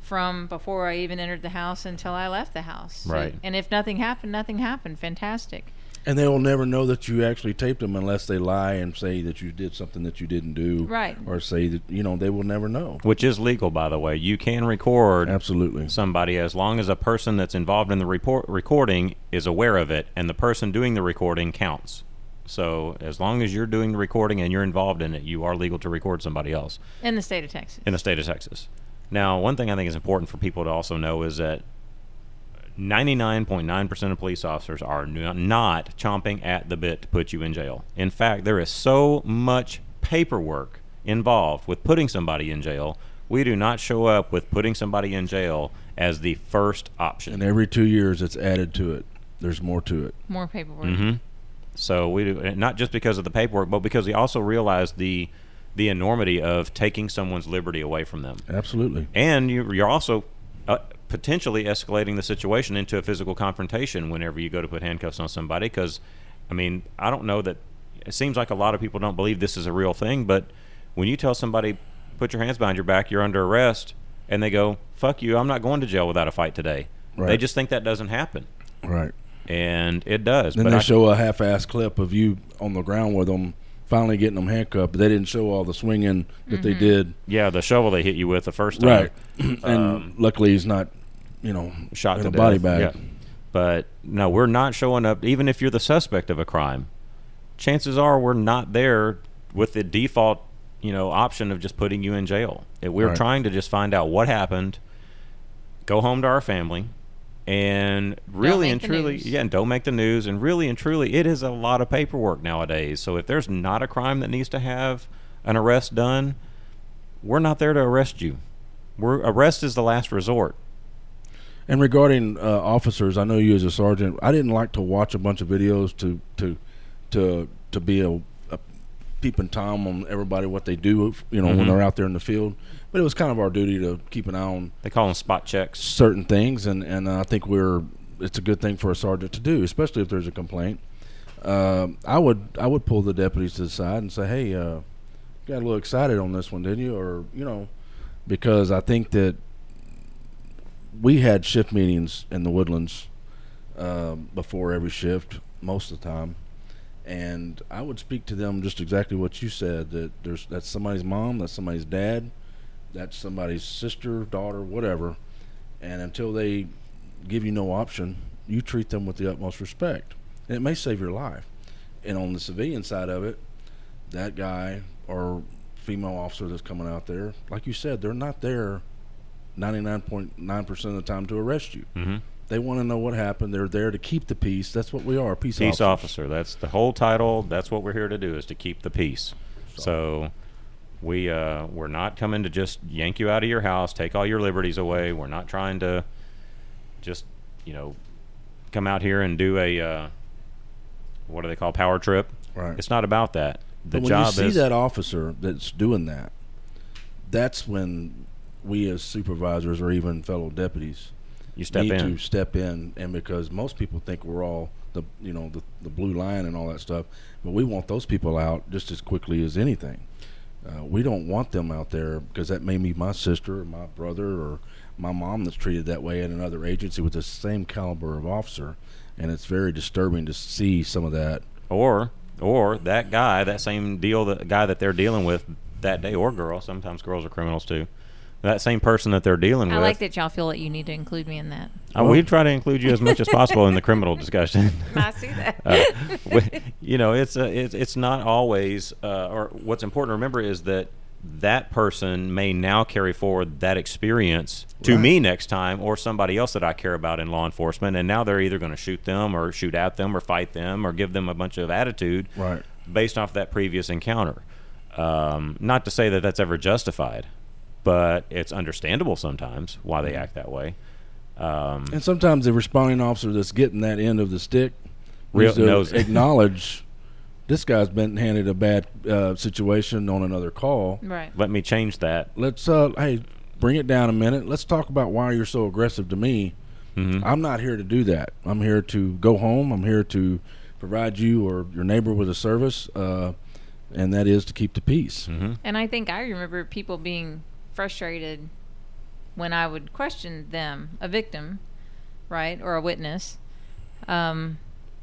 [SPEAKER 1] from before I even entered the house until I left the house. So-
[SPEAKER 2] Right.
[SPEAKER 1] and if nothing happened, nothing happened. Fantastic.
[SPEAKER 3] And they will never know that you actually taped them unless they lie and say that you did something that you didn't do.
[SPEAKER 1] Right.
[SPEAKER 3] Or say that, you know, they will never know.
[SPEAKER 2] which is legal, by the way. You can record
[SPEAKER 3] Absolutely.
[SPEAKER 2] somebody as long as a person that's involved in the report recording is aware of it and the person doing the recording counts. So as long as you're doing the recording and you're involved in it, you are legal to record somebody else
[SPEAKER 1] In the state of Texas.
[SPEAKER 2] in the state of Texas. Now, one thing I think is important for people to also know is that 99.9% of police officers are not chomping at the bit to put you in jail. In fact, there is so much paperwork involved with putting somebody in jail. We do not show up with putting somebody in jail as the first option.
[SPEAKER 3] And every two years, it's added to it. There's more to it.
[SPEAKER 1] More paperwork.
[SPEAKER 2] hmm So we do not just because of the paperwork, but because we also realize the the enormity of taking someone's liberty away from them,
[SPEAKER 3] Absolutely.
[SPEAKER 2] and you, you're also uh, potentially escalating the situation into a physical confrontation whenever you go to put handcuffs on somebody. Because, I mean, I don't know that it seems like a lot of people don't believe this is a real thing, but when you tell somebody put your hands behind your back, you're under arrest, and they go, "Fuck you, I'm not going to jail without a fight today." They just think that doesn't happen,
[SPEAKER 3] Right.
[SPEAKER 2] And it does.
[SPEAKER 3] Then
[SPEAKER 2] but
[SPEAKER 3] they
[SPEAKER 2] I-
[SPEAKER 3] show a half-ass clip of you on the ground with them, finally getting them handcuffed. But they didn't show all the swinging that they did.
[SPEAKER 2] Yeah, the shovel they hit you with the first time.
[SPEAKER 3] Right. and
[SPEAKER 2] Um,
[SPEAKER 3] luckily, he's not, you know,
[SPEAKER 2] Shot
[SPEAKER 3] in the body bag.
[SPEAKER 2] Yeah. But no, we're not showing up. Even if you're the suspect of a crime, chances are we're not there with the default, you know, option of just putting you in jail. If We're
[SPEAKER 3] Right.
[SPEAKER 2] trying to just find out what happened, go home to our family, and really and truly, yeah, and don't make the news. And really and truly, it is a lot of paperwork nowadays. So if there's not a crime that needs to have an arrest done, we're not there to arrest you. We're arrest is the last resort.
[SPEAKER 3] And regarding uh, officers, I know you as a sergeant. I didn't like to watch a bunch of videos to to to to be a, a peeping tom on everybody what they do. You know
[SPEAKER 2] Mhm.
[SPEAKER 3] when they're out there in the field. But it was kind of our duty to keep an eye on
[SPEAKER 2] They call them spot checks.
[SPEAKER 3] certain things, and and I think we're it's a good thing for a sergeant to do, especially if there's a complaint. Um I would I would pull the deputies to the side and say, hey, uh, got a little excited on this one, didn't you? Or you know, because I think that we had shift meetings in the woodlands um, before every shift most of the time and i would speak to them just exactly what you said that there's that's somebody's mom that's somebody's dad that's somebody's sister daughter whatever. And until they give you no option you treat them with the utmost respect. And it may save your life. And on the civilian side of it that guy or female officer that's coming out there like you said they're not there 99.9% of the time to arrest you.
[SPEAKER 2] Mm-hmm.
[SPEAKER 3] They want to know what happened. They're there to keep the peace. That's what we are, peace,
[SPEAKER 2] peace officer. That's the whole title. That's what we're here to do is to keep the peace. So we uh, we're not coming to just yank you out of your house, take all your liberties away. We're not trying to just you know come out here and do a uh, what do they call power trip?
[SPEAKER 3] Right.
[SPEAKER 2] It's not about that. The
[SPEAKER 3] But when
[SPEAKER 2] job
[SPEAKER 3] you see
[SPEAKER 2] is
[SPEAKER 3] that officer that's doing that, that's when we as supervisors or even fellow deputies
[SPEAKER 2] you step
[SPEAKER 3] need
[SPEAKER 2] in.
[SPEAKER 3] to step in, and because most people think we're all the you know the the blue line and all that stuff, but we want those people out just as quickly as anything. Uh, we don't want them out there because that may be my sister or my brother or my mom that's treated that way in another agency with the same caliber of officer, and it's very disturbing to see some of that.
[SPEAKER 2] or or that guy, that same deal, the guy that they're dealing with that day, or girl. Sometimes girls are criminals too. That same person that they're dealing
[SPEAKER 1] I
[SPEAKER 2] with.
[SPEAKER 1] I like that y'all feel that you need to include me in that.
[SPEAKER 2] Uh, we try to include you as much as possible in the criminal discussion.
[SPEAKER 1] I see that.
[SPEAKER 2] uh, we- you know, it's a, it's it's not always. Uh, or what's important to remember is that that person may now carry forward that experience to
[SPEAKER 3] Right.
[SPEAKER 2] me next time, or somebody else that I care about in law enforcement, and now they're either going to shoot them, or shoot at them, or fight them, or give them a bunch of attitude
[SPEAKER 3] Right.
[SPEAKER 2] based off that previous encounter. Um, not to say that that's ever justified, but it's understandable sometimes why they act that way. Um,
[SPEAKER 3] And sometimes the responding officer that's getting that end of the stick
[SPEAKER 2] Real-
[SPEAKER 3] needs to
[SPEAKER 2] knows
[SPEAKER 3] acknowledge this guy's been handed a bad uh, situation on another call.
[SPEAKER 1] right.
[SPEAKER 2] let me change that.
[SPEAKER 3] Let's uh, hey, bring it down a minute. Let's talk about why you're so aggressive to me.
[SPEAKER 2] Mhm.
[SPEAKER 3] I'm not here to do that. I'm here to go home. I'm here to provide you or your neighbor with a service, uh, and that is to keep the peace.
[SPEAKER 2] Mhm.
[SPEAKER 1] And I think I remember people being frustrated when I would question them, a victim, right, or a witness, um,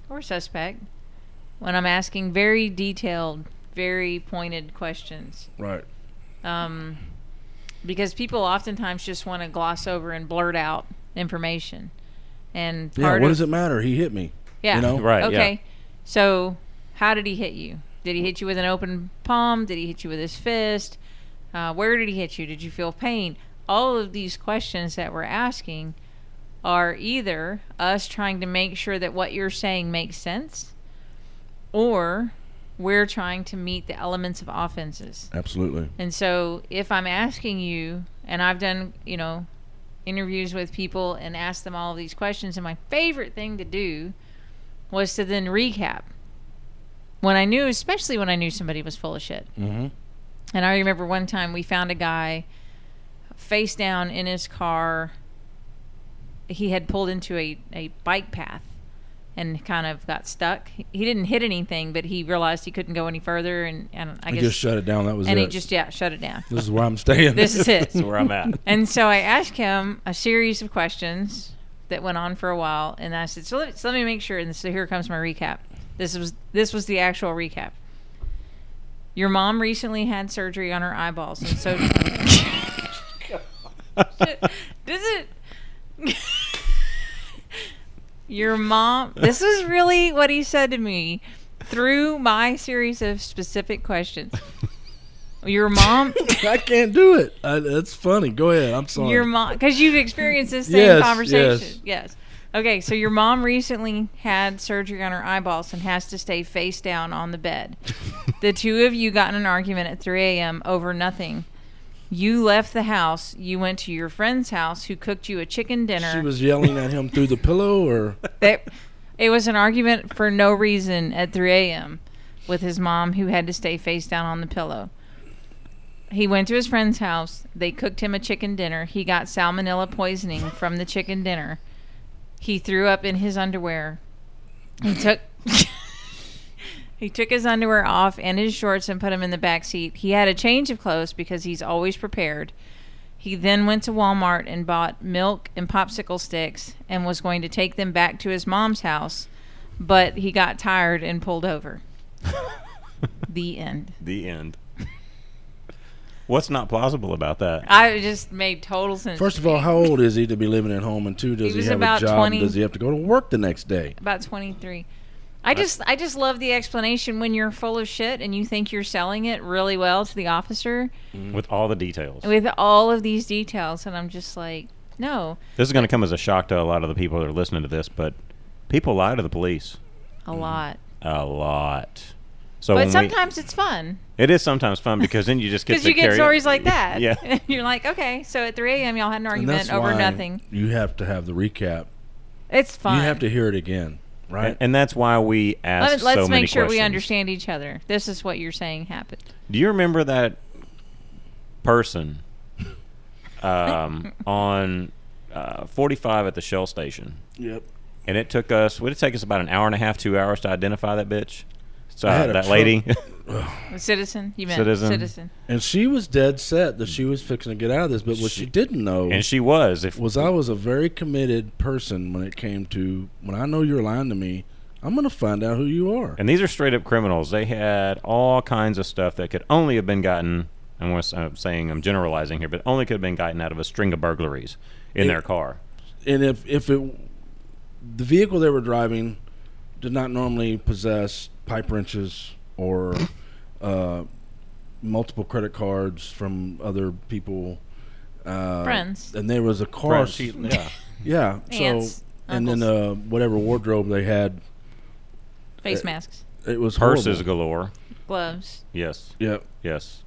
[SPEAKER 1] or suspect, when I'm asking very detailed, very pointed questions.
[SPEAKER 3] Right.
[SPEAKER 1] Um, because people oftentimes just want to gloss over and blurt out information. And
[SPEAKER 3] Yeah. What
[SPEAKER 1] of,
[SPEAKER 3] does it matter? He hit me.
[SPEAKER 1] yeah.
[SPEAKER 3] You know?
[SPEAKER 2] Right, yeah.
[SPEAKER 1] Okay. So, how did he hit you? Did he hit you with an open palm? Did he hit you with his fist? Uh, where did he hit you? Did you feel pain? All of these questions that we're asking are either us trying to make sure that what you're saying makes sense, or we're trying to meet the elements of offenses.
[SPEAKER 3] Absolutely.
[SPEAKER 1] And so if I'm asking you, and I've done, you know, interviews with people and asked them all of these questions, and my favorite thing to do was to then recap. When I knew, especially when I knew somebody was full of shit.
[SPEAKER 3] Mm-hmm.
[SPEAKER 1] And I remember one time we found a guy face down in his car. He had pulled into a, a bike path and kind of got stuck. He, he didn't hit anything, but he realized he couldn't go any further. And, and I
[SPEAKER 3] He
[SPEAKER 1] guess.
[SPEAKER 3] just shut it down. That was it.
[SPEAKER 1] and
[SPEAKER 3] it.
[SPEAKER 1] he just, yeah, shut it down.
[SPEAKER 3] this is where I'm staying.
[SPEAKER 1] This is it.
[SPEAKER 2] That's where I'm at.
[SPEAKER 1] And so I asked him a series of questions that went on for a while, and I said, "So let, so let me make sure." And so here comes my recap. This was this was the actual recap. Your mom recently had surgery on her eyeballs, and so does it. Your mom. This is really what he said to me through my series of specific questions. Your mom.
[SPEAKER 3] I can't do it. I, that's funny. Go ahead. I'm sorry.
[SPEAKER 1] Your mom, because you've experienced this same
[SPEAKER 3] Yes,
[SPEAKER 1] conversation. Yes. Okay, so your mom recently had surgery on her eyeballs and has to stay face down on the bed. the two of you got in an argument at 3 a.m. over nothing. You left the house. You went to your friend's house who cooked you a chicken dinner.
[SPEAKER 3] She was yelling at him through the pillow, or
[SPEAKER 1] They- it was an argument for no reason at 3 a.m. with his mom who had to stay face down on the pillow. He went to his friend's house. They cooked him a chicken dinner. He got salmonella poisoning from the chicken dinner. He threw up in his underwear. He took He took his underwear off and his shorts and put them in the back seat. He had a change of clothes because he's always prepared. He then went to Walmart and bought milk and popsicle sticks and was going to take them back to his mom's house, but he got tired and pulled over. the end.
[SPEAKER 2] the end. What's not plausible about that?
[SPEAKER 1] I just made total sense.
[SPEAKER 3] first of all, how old is he to be living at home? And two, does
[SPEAKER 1] He
[SPEAKER 3] he,
[SPEAKER 1] was
[SPEAKER 3] have
[SPEAKER 1] about
[SPEAKER 3] a job?
[SPEAKER 1] 20.
[SPEAKER 3] Does he have to go to work the next day?
[SPEAKER 1] about 23. I just I just love the explanation when you're full of shit and you think you're selling it really well to the officer mm-hmm.
[SPEAKER 2] With all the details.
[SPEAKER 1] with all of these details and I'm just like No,
[SPEAKER 2] This is going to come as a shock to a lot of the people that are listening to this, but people lie to the police
[SPEAKER 1] a lot.
[SPEAKER 2] a lot. So
[SPEAKER 1] but
[SPEAKER 2] when
[SPEAKER 1] sometimes it's fun
[SPEAKER 2] it is sometimes fun because then you just get
[SPEAKER 1] because
[SPEAKER 2] to
[SPEAKER 1] you get
[SPEAKER 2] carry-
[SPEAKER 1] stories like that.
[SPEAKER 2] Yeah.
[SPEAKER 1] You're like, okay, so at 3 a.m. y'all had an
[SPEAKER 3] And
[SPEAKER 1] argument
[SPEAKER 3] that's
[SPEAKER 1] over
[SPEAKER 3] why
[SPEAKER 1] nothing.
[SPEAKER 3] You have to have the recap.
[SPEAKER 1] It's fun.
[SPEAKER 3] You have to hear it again, right?
[SPEAKER 2] And, and that's why we ask
[SPEAKER 1] Let, us
[SPEAKER 2] so many
[SPEAKER 1] make sure we understand each other. This is what you're saying happened.
[SPEAKER 2] Do you remember that person um, on uh, 45 at the Shell station?
[SPEAKER 3] yep.
[SPEAKER 2] And it took us, would it take us about an hour and a half, two hours to identify that bitch? So
[SPEAKER 3] I had
[SPEAKER 2] that
[SPEAKER 3] truck-
[SPEAKER 2] lady.
[SPEAKER 1] A citizen? You meant
[SPEAKER 2] Citizen.
[SPEAKER 1] citizen.
[SPEAKER 3] And she was dead set that she was fixing to get out of this, but what she,
[SPEAKER 2] She-
[SPEAKER 3] didn't know
[SPEAKER 2] and she was. If
[SPEAKER 3] was I was a very committed person when it came to when I know you're lying to me, I'm going to find out who you are.
[SPEAKER 2] And these are straight up criminals. They had all kinds of stuff that could only have been gotten. I'm gonna- I'm saying I'm generalizing here, but only could have been gotten out of a string of burglaries in
[SPEAKER 3] It-
[SPEAKER 2] their car.
[SPEAKER 3] and if if it the vehicle they were driving did not normally possess pipe wrenches or uh, multiple credit cards from other people uh,
[SPEAKER 1] Friends.
[SPEAKER 3] and there was a car
[SPEAKER 2] Friends, she- yeah.
[SPEAKER 3] yeah so
[SPEAKER 1] Aunts,
[SPEAKER 3] and then uh, whatever wardrobe they had
[SPEAKER 1] Face
[SPEAKER 3] uh,
[SPEAKER 1] masks,
[SPEAKER 3] it was
[SPEAKER 2] Purses
[SPEAKER 3] horrible.
[SPEAKER 2] galore.
[SPEAKER 1] gloves,
[SPEAKER 2] Yes,
[SPEAKER 3] Yep.
[SPEAKER 2] yes.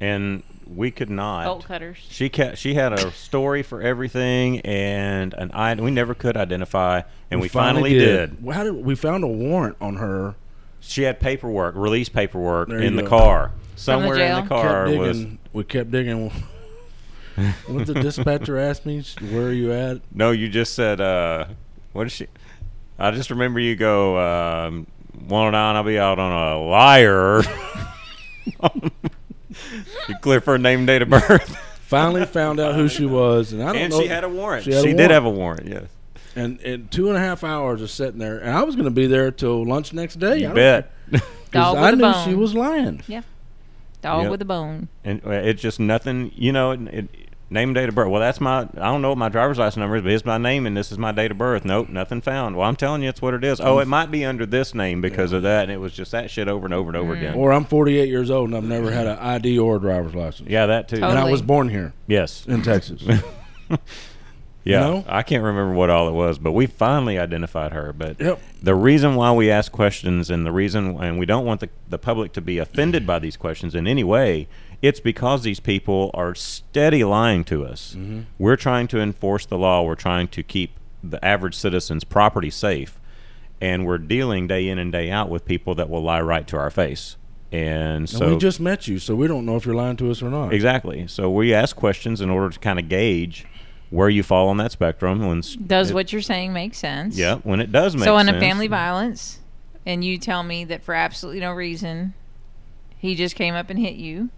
[SPEAKER 2] And we could not.
[SPEAKER 1] bolt cutters.
[SPEAKER 2] She ca- she had a story for everything, and an I we never could identify, and we, finally, did.
[SPEAKER 3] Well, How did we found a warrant on her?
[SPEAKER 2] She had paperwork, release paperwork
[SPEAKER 3] There
[SPEAKER 2] in the
[SPEAKER 3] go.
[SPEAKER 2] car. Somewhere in the car
[SPEAKER 3] kept
[SPEAKER 2] was.
[SPEAKER 3] We kept digging. what the dispatcher asked me, where are you at?
[SPEAKER 2] no. You just said uh, what is she? I just remember you go um, one oh nine. I'll be out on a liar. you clear for her name, and date of birth,
[SPEAKER 3] Finally found out who she was, and I don't
[SPEAKER 2] and
[SPEAKER 3] know.
[SPEAKER 2] she had a warrant.
[SPEAKER 3] she
[SPEAKER 2] She,
[SPEAKER 3] had a
[SPEAKER 2] did
[SPEAKER 3] warrant.
[SPEAKER 2] have a warrant. Yes,
[SPEAKER 3] and, and two and a half hours of sitting there, and I was going to be there till lunch next day. I
[SPEAKER 2] you
[SPEAKER 3] don't-
[SPEAKER 2] bet.
[SPEAKER 3] 'cause
[SPEAKER 1] Dog with a
[SPEAKER 3] knew
[SPEAKER 1] bone.
[SPEAKER 3] she was lying. Yeah.
[SPEAKER 1] Dog
[SPEAKER 2] Yep.
[SPEAKER 1] with a bone.
[SPEAKER 2] and uh, it's just nothing. You know, it, it, name and date of birth. Well, that's my. I don't know what my driver's license number is, but it's my name and this is my date of birth. Nope, nothing found. Well, I'm telling you, it's what it is. Oh, it might be under this name because of that, and it was just that shit over and over and over mm. again.
[SPEAKER 3] Or I'm 48 years old and I've never had an ID or a driver's license.
[SPEAKER 2] yeah, that too.
[SPEAKER 3] and I was born here
[SPEAKER 2] Yes.
[SPEAKER 3] in Texas.
[SPEAKER 2] Yeah,
[SPEAKER 3] know?
[SPEAKER 2] I can't remember what all it was, but we finally identified her. But
[SPEAKER 3] Yep.
[SPEAKER 2] the reason why we ask questions and the reason, and we don't want the, the public to be offended by these questions in any way, it's because these people are steady lying to us.
[SPEAKER 3] Mm-hmm.
[SPEAKER 2] We're trying to enforce the law, we're trying to keep the average citizen's property safe, and we're dealing day in and day out with people that will lie right to our face. And
[SPEAKER 3] And
[SPEAKER 2] so
[SPEAKER 3] we just met you, so we don't know if you're lying to us or not.
[SPEAKER 2] Exactly. So we ask questions in order to kind of gauge where you fall on that spectrum. When
[SPEAKER 1] Does
[SPEAKER 2] it-
[SPEAKER 1] what you're saying make sense?
[SPEAKER 2] Yeah, when it does make sense.
[SPEAKER 1] so in
[SPEAKER 2] sense.
[SPEAKER 1] a family violence, and you tell me that for absolutely no reason, he just came up and hit you.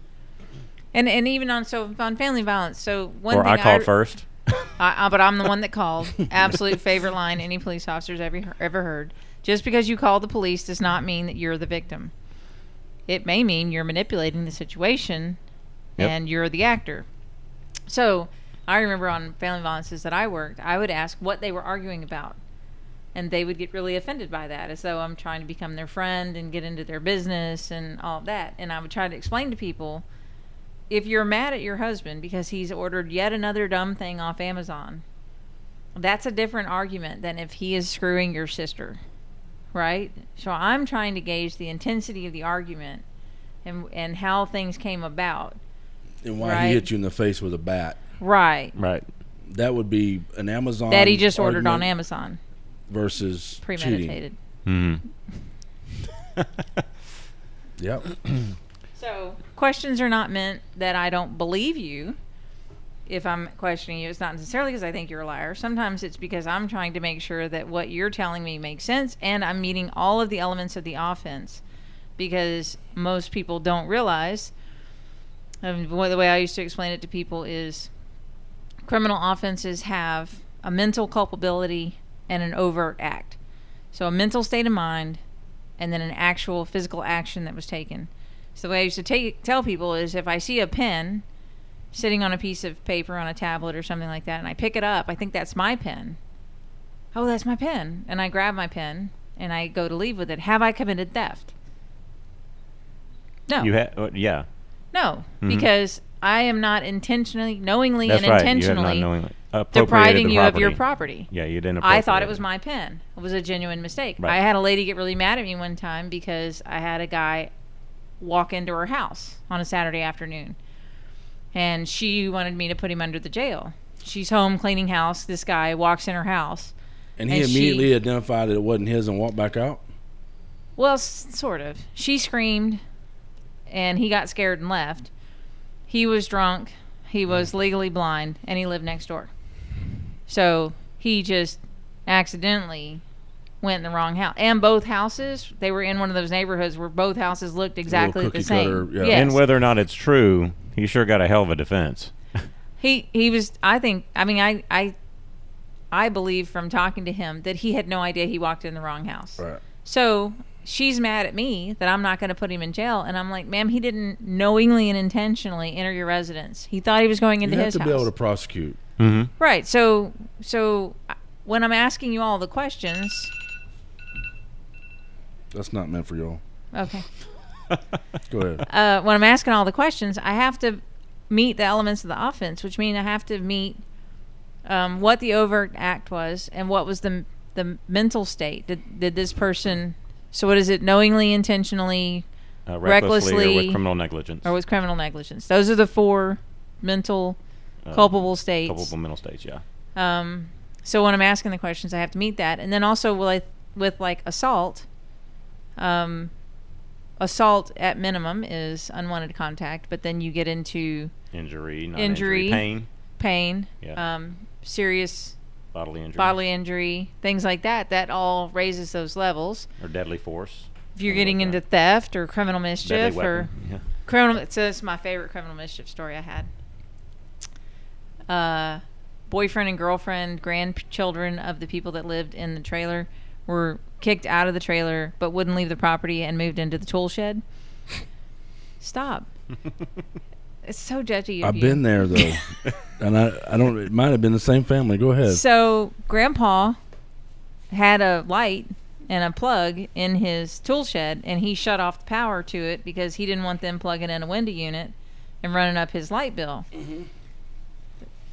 [SPEAKER 1] And and even on so on family violence, so one
[SPEAKER 2] or I called first.
[SPEAKER 1] I, I, but I'm the one that called. Absolute favorite line any police officer's ever ever heard. Just because you call the police does not mean that you're the victim. It may mean you're manipulating the situation,
[SPEAKER 2] Yep.
[SPEAKER 1] and you're the actor. So I remember on family violences that I worked, I would ask what they were arguing about. And they would get really offended by that, as though I'm trying to become their friend and get into their business and all of that. And I would try to explain to people if you're mad at your husband because he's ordered yet another dumb thing off Amazon, that's a different argument than if he is screwing your sister, right? So I'm trying to gauge the intensity of the argument and and how things came about.
[SPEAKER 3] And why
[SPEAKER 1] Right.
[SPEAKER 3] he hit you in the face with a bat.
[SPEAKER 1] Right.
[SPEAKER 2] right.
[SPEAKER 3] That would be an Amazon
[SPEAKER 1] that he just ordered on Amazon,
[SPEAKER 3] versus cheating.
[SPEAKER 1] premeditated.
[SPEAKER 2] hmm
[SPEAKER 3] Yep.
[SPEAKER 1] So questions are not meant that I don't believe you. If I'm questioning you, it's not necessarily because I think you're a liar. Sometimes it's because I'm trying to make sure that what you're telling me makes sense and I'm meeting all of the elements of the offense. Because most people don't realize, wh- the way I used to explain it to people is criminal offenses have a mental culpability and an overt act. So a mental state of mind and then an actual physical action that was taken. So the way I used to take, tell people is if I see a pen sitting on a piece of paper on a tablet or something like that, and I pick it up, I think that's my pen. Oh, that's my pen. And I grab my pen and I go to leave with it. Have I committed theft? No.
[SPEAKER 2] You had, uh, yeah.
[SPEAKER 1] no,
[SPEAKER 2] Mhm.
[SPEAKER 1] because I am not intentionally, knowingly
[SPEAKER 2] That's
[SPEAKER 1] and
[SPEAKER 2] right. You
[SPEAKER 1] intentionally
[SPEAKER 2] knowingly.
[SPEAKER 1] depriving you of your
[SPEAKER 2] property.
[SPEAKER 1] property.
[SPEAKER 2] Yeah, you didn't.
[SPEAKER 1] I thought it was my pen. It was a genuine mistake.
[SPEAKER 2] Right.
[SPEAKER 1] I had a lady get really mad at me one time because I had a guy walk into her house on a Saturday afternoon. And she wanted me to put him under the jail. She's home cleaning house. This guy walks in her house.
[SPEAKER 3] And he
[SPEAKER 1] And she-
[SPEAKER 3] immediately identified that it wasn't his and walked back out.
[SPEAKER 1] Well, s- sort of. She screamed and he got scared and left. He was drunk. He mm. was legally blind and he lived next door. So he just accidentally went in the wrong house. And both houses, they were in one of those neighborhoods where both houses looked exactly the same.
[SPEAKER 3] cutter, yeah.
[SPEAKER 1] Yes.
[SPEAKER 2] And whether or not it's true, he sure got a hell of a defense.
[SPEAKER 1] he he was I think I mean I I I believe from talking to him that he had no idea he walked in the wrong house.
[SPEAKER 3] Right.
[SPEAKER 1] So she's mad at me that I'm not going to put him in jail, and I'm like, ma'am, he didn't knowingly and intentionally enter your residence. He thought he was going
[SPEAKER 3] You
[SPEAKER 1] into
[SPEAKER 3] have
[SPEAKER 1] his
[SPEAKER 3] to
[SPEAKER 1] house.
[SPEAKER 3] be able to prosecute.
[SPEAKER 2] Mm-hmm.
[SPEAKER 1] Right. So so when I'm asking you all the questions,
[SPEAKER 3] That's not meant for y'all.
[SPEAKER 1] okay.
[SPEAKER 3] Go ahead.
[SPEAKER 1] Uh, when I'm asking all the questions, I have to meet the elements of the offense, which mean I have to meet um, what the overt act was and what was the the mental state. Did did this person? So what is it? Knowingly, intentionally,
[SPEAKER 2] Uh, recklessly, or with criminal negligence.
[SPEAKER 1] or was criminal negligence? Those are the four mental
[SPEAKER 2] Uh,
[SPEAKER 1] culpable states.
[SPEAKER 2] Culpable mental states, yeah.
[SPEAKER 1] Um, so when I'm asking the questions, I have to meet that, and then also will I, with like assault. Um, assault at minimum is unwanted contact, but then you get into
[SPEAKER 2] Injury,
[SPEAKER 1] Injury.
[SPEAKER 2] pain,
[SPEAKER 1] pain,
[SPEAKER 2] Yeah.
[SPEAKER 1] um, serious
[SPEAKER 2] bodily injury,
[SPEAKER 1] bodily injury, things like that. That all raises those levels.
[SPEAKER 2] or deadly force.
[SPEAKER 1] If you're getting into theft or criminal mischief or.
[SPEAKER 2] Yeah.
[SPEAKER 1] criminal, so it's my favorite criminal mischief story I had. Uh, boyfriend and girlfriend, grandchildren of the people that lived in the trailer were kicked out of the trailer, but wouldn't leave the property and moved into the tool shed. Stop. It's so judgy. Of
[SPEAKER 3] I've
[SPEAKER 1] you.
[SPEAKER 3] been there though, and I I don't. It might have been the same family. Go ahead.
[SPEAKER 1] So grandpa had a light and a plug in his tool shed and he shut off the power to it because he didn't want them plugging in a window unit and running up his light bill. Mm-hmm.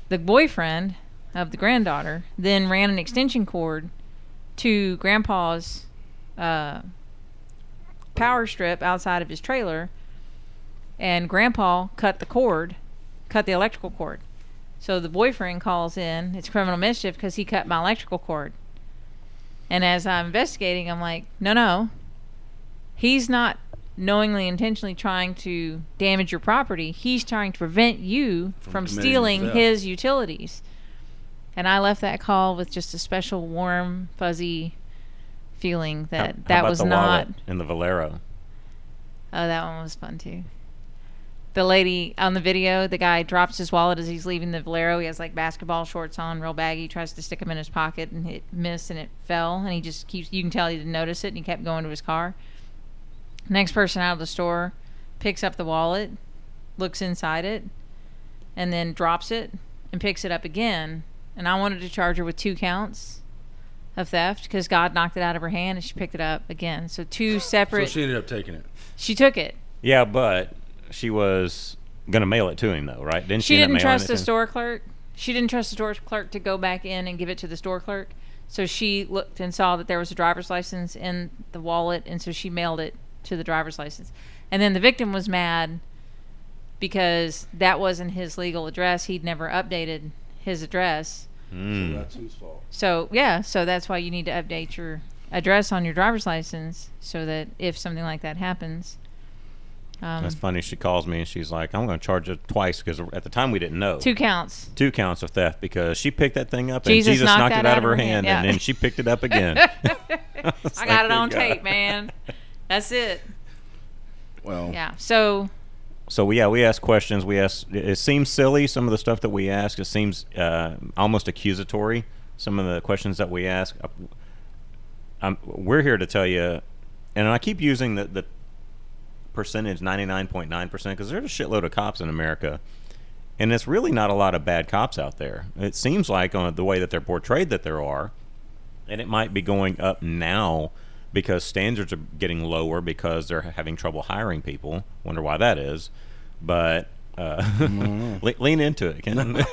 [SPEAKER 1] The boyfriend of the granddaughter then ran an extension cord to grandpa's uh, power strip outside of his trailer and grandpa cut the cord, cut the electrical cord. So the boyfriend calls in. It's criminal mischief because he cut my electrical cord. And as I'm investigating, I'm like, no, no. He's not knowingly, intentionally trying to damage your property. He's trying to prevent you
[SPEAKER 3] From
[SPEAKER 1] from, stealing his utilities. And I left that call with just a special warm, fuzzy feeling that
[SPEAKER 2] how
[SPEAKER 1] that
[SPEAKER 2] about
[SPEAKER 1] was not.
[SPEAKER 2] in the Valero.
[SPEAKER 1] Oh, that one was fun too. The lady on the video, the guy drops his wallet as he's leaving the Valero. He has like basketball shorts on, real baggy. Tries to stick them in his pocket and it missed and it fell. And he just keeps, you can tell he didn't notice it and he kept going to his car. Next person out of the store picks up the wallet, looks inside it, and then drops it and picks it up again. And I wanted to charge her with two counts of theft because God knocked it out of her hand and she picked it up again. So two separate.
[SPEAKER 3] So
[SPEAKER 1] separate.
[SPEAKER 3] she ended up taking it.
[SPEAKER 1] she took it.
[SPEAKER 2] Yeah, but she was gonna mail it to him though, right? Didn't she?
[SPEAKER 1] she didn't trust the store clerk. She didn't trust the store clerk to go back in and give it to the store clerk. So she looked and saw that there was a driver's license in the wallet, and so she mailed it to the driver's license. And then the victim was mad because that wasn't his legal address. He'd never updated his address.
[SPEAKER 2] Mm.
[SPEAKER 3] That's whose fault.
[SPEAKER 1] So yeah, so that's why you need to update your address on your driver's license so that if something like that happens, um,
[SPEAKER 2] That's funny. She calls me and she's like, "I'm going to charge it twice because at the time we didn't know
[SPEAKER 1] two counts.
[SPEAKER 2] two counts of theft because she picked that thing up
[SPEAKER 1] Jesus
[SPEAKER 2] and Jesus
[SPEAKER 1] knocked
[SPEAKER 2] knocked, it out of her hand,
[SPEAKER 1] yeah.
[SPEAKER 2] and then she picked it up again.
[SPEAKER 1] I got it on tape, man. That's it.
[SPEAKER 3] Well,
[SPEAKER 1] Yeah. So
[SPEAKER 2] So yeah, we ask questions. We ask. It seems silly. Some of the stuff that we ask. It seems uh, almost accusatory. Some of the questions that we ask. Uh, Um, we're here to tell you, and I keep using the, the percentage ninety nine point nine percent because there's a shitload of cops in America, and it's really not a lot of bad cops out there. It seems like on the way that they're portrayed that there are, and it might be going up now because standards are getting lower because they're having trouble hiring people. Wonder why that is, but uh, le- lean into it. Ken.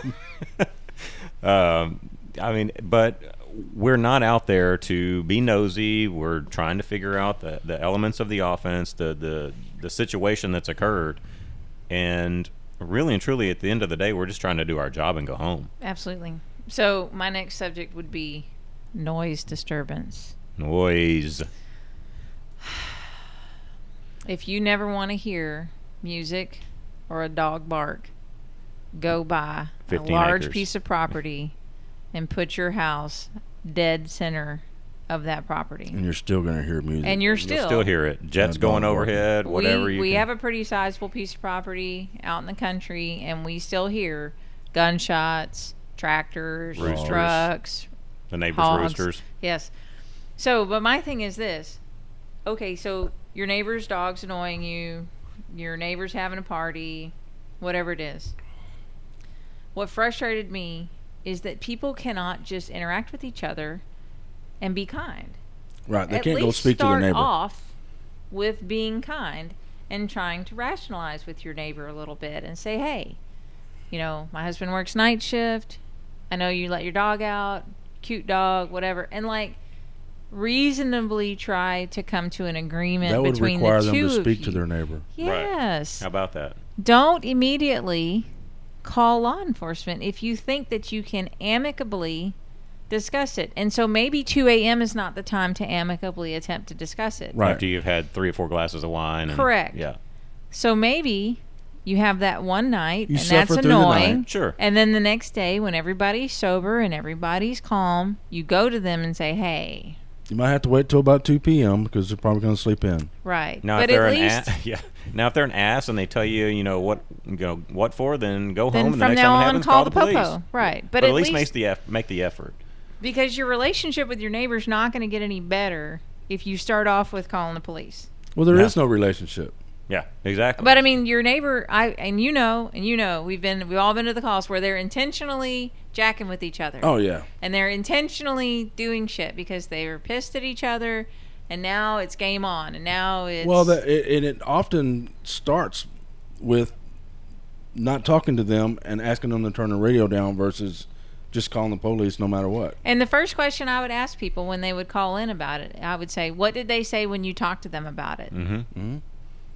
[SPEAKER 2] um, I mean, but we're not out there to be nosy. We're trying to figure out the, the elements of the offense, the, the the situation that's occurred, and really and truly, at the end of the day, we're just trying to do our job and go home.
[SPEAKER 1] Absolutely. So my next subject would be noise disturbance.
[SPEAKER 2] Noise.
[SPEAKER 1] If you never want to hear music or a dog bark, go buy a large
[SPEAKER 2] acres.
[SPEAKER 1] piece of property and put your house dead center of that property.
[SPEAKER 3] And you're still going to hear music.
[SPEAKER 1] And you're
[SPEAKER 2] You'll
[SPEAKER 1] still
[SPEAKER 2] still hear it. Jets going
[SPEAKER 3] dog barking.
[SPEAKER 2] overhead, whatever
[SPEAKER 1] we,
[SPEAKER 2] you
[SPEAKER 1] we
[SPEAKER 2] can.
[SPEAKER 1] have a pretty sizable piece of property out in the country and we still hear gunshots, tractors,
[SPEAKER 2] Roosters.
[SPEAKER 1] trucks,
[SPEAKER 2] the neighbors'
[SPEAKER 1] hogs.
[SPEAKER 2] roosters.
[SPEAKER 1] Yes. So, but my thing is this. Okay, so your neighbor's dog's annoying you, your neighbor's having a party, whatever it is. What frustrated me is that people cannot just interact with each other and be kind.
[SPEAKER 3] right. They
[SPEAKER 1] At
[SPEAKER 3] can't go speak to their neighbor.
[SPEAKER 1] off with being kind and trying to rationalize with your neighbor a little bit and say, "Hey, you know, my husband works night shift. I know you let your dog out, cute dog, whatever." And like reasonably try to come to an agreement
[SPEAKER 3] That would
[SPEAKER 1] between
[SPEAKER 3] require
[SPEAKER 1] the
[SPEAKER 3] them
[SPEAKER 1] two
[SPEAKER 3] to speak to their neighbor.
[SPEAKER 1] Yes.
[SPEAKER 2] How about that?
[SPEAKER 1] Don't immediately call law enforcement if you think that you can amicably discuss it. And so maybe 2 a.m. is not the time to amicably attempt to discuss it.
[SPEAKER 3] Right.
[SPEAKER 2] After you've had three or four glasses of wine. And,
[SPEAKER 1] Correct.
[SPEAKER 2] Yeah.
[SPEAKER 1] So maybe you have that one night,
[SPEAKER 3] You
[SPEAKER 1] and that's
[SPEAKER 3] suffer the
[SPEAKER 1] annoying.
[SPEAKER 2] Sure.
[SPEAKER 1] And then the next day, when everybody's sober and everybody's calm, you go to them and say, "Hey,
[SPEAKER 3] You might have to wait till about 2 p.m. because they're probably going to sleep in.
[SPEAKER 1] right."
[SPEAKER 2] Now,
[SPEAKER 1] but
[SPEAKER 2] if they're
[SPEAKER 1] at
[SPEAKER 2] an
[SPEAKER 1] least
[SPEAKER 2] ass, yeah. Now, if they're an ass and they tell you, you know what, you know what for, then go
[SPEAKER 1] then
[SPEAKER 2] home. and the
[SPEAKER 1] from
[SPEAKER 2] next
[SPEAKER 1] now
[SPEAKER 2] time it
[SPEAKER 1] on,
[SPEAKER 2] happens,
[SPEAKER 1] call the
[SPEAKER 2] police.
[SPEAKER 1] popo. Right. But,
[SPEAKER 2] But,
[SPEAKER 1] at,
[SPEAKER 2] at least,
[SPEAKER 1] least,
[SPEAKER 2] make the eff- make the effort.
[SPEAKER 1] because your relationship with your neighbor's not going to get any better if you start off with calling the police.
[SPEAKER 3] Well, there is
[SPEAKER 2] No.
[SPEAKER 3] no relationship.
[SPEAKER 2] Yeah, exactly.
[SPEAKER 1] But I mean, your neighbor, I and you know, and you know, we've been, we've all been to the calls where they're intentionally jacking with each other.
[SPEAKER 3] Oh, yeah.
[SPEAKER 1] and they're intentionally doing shit because they were pissed at each other and now it's game on and now it's
[SPEAKER 3] Well, that, it, and it often starts with not talking to them and asking them to turn the radio down versus just calling the police no matter what.
[SPEAKER 1] and the first question i would ask people when they would call in about it i would say what did they say when you talked to them about it
[SPEAKER 2] mm-hmm.
[SPEAKER 3] Mhm.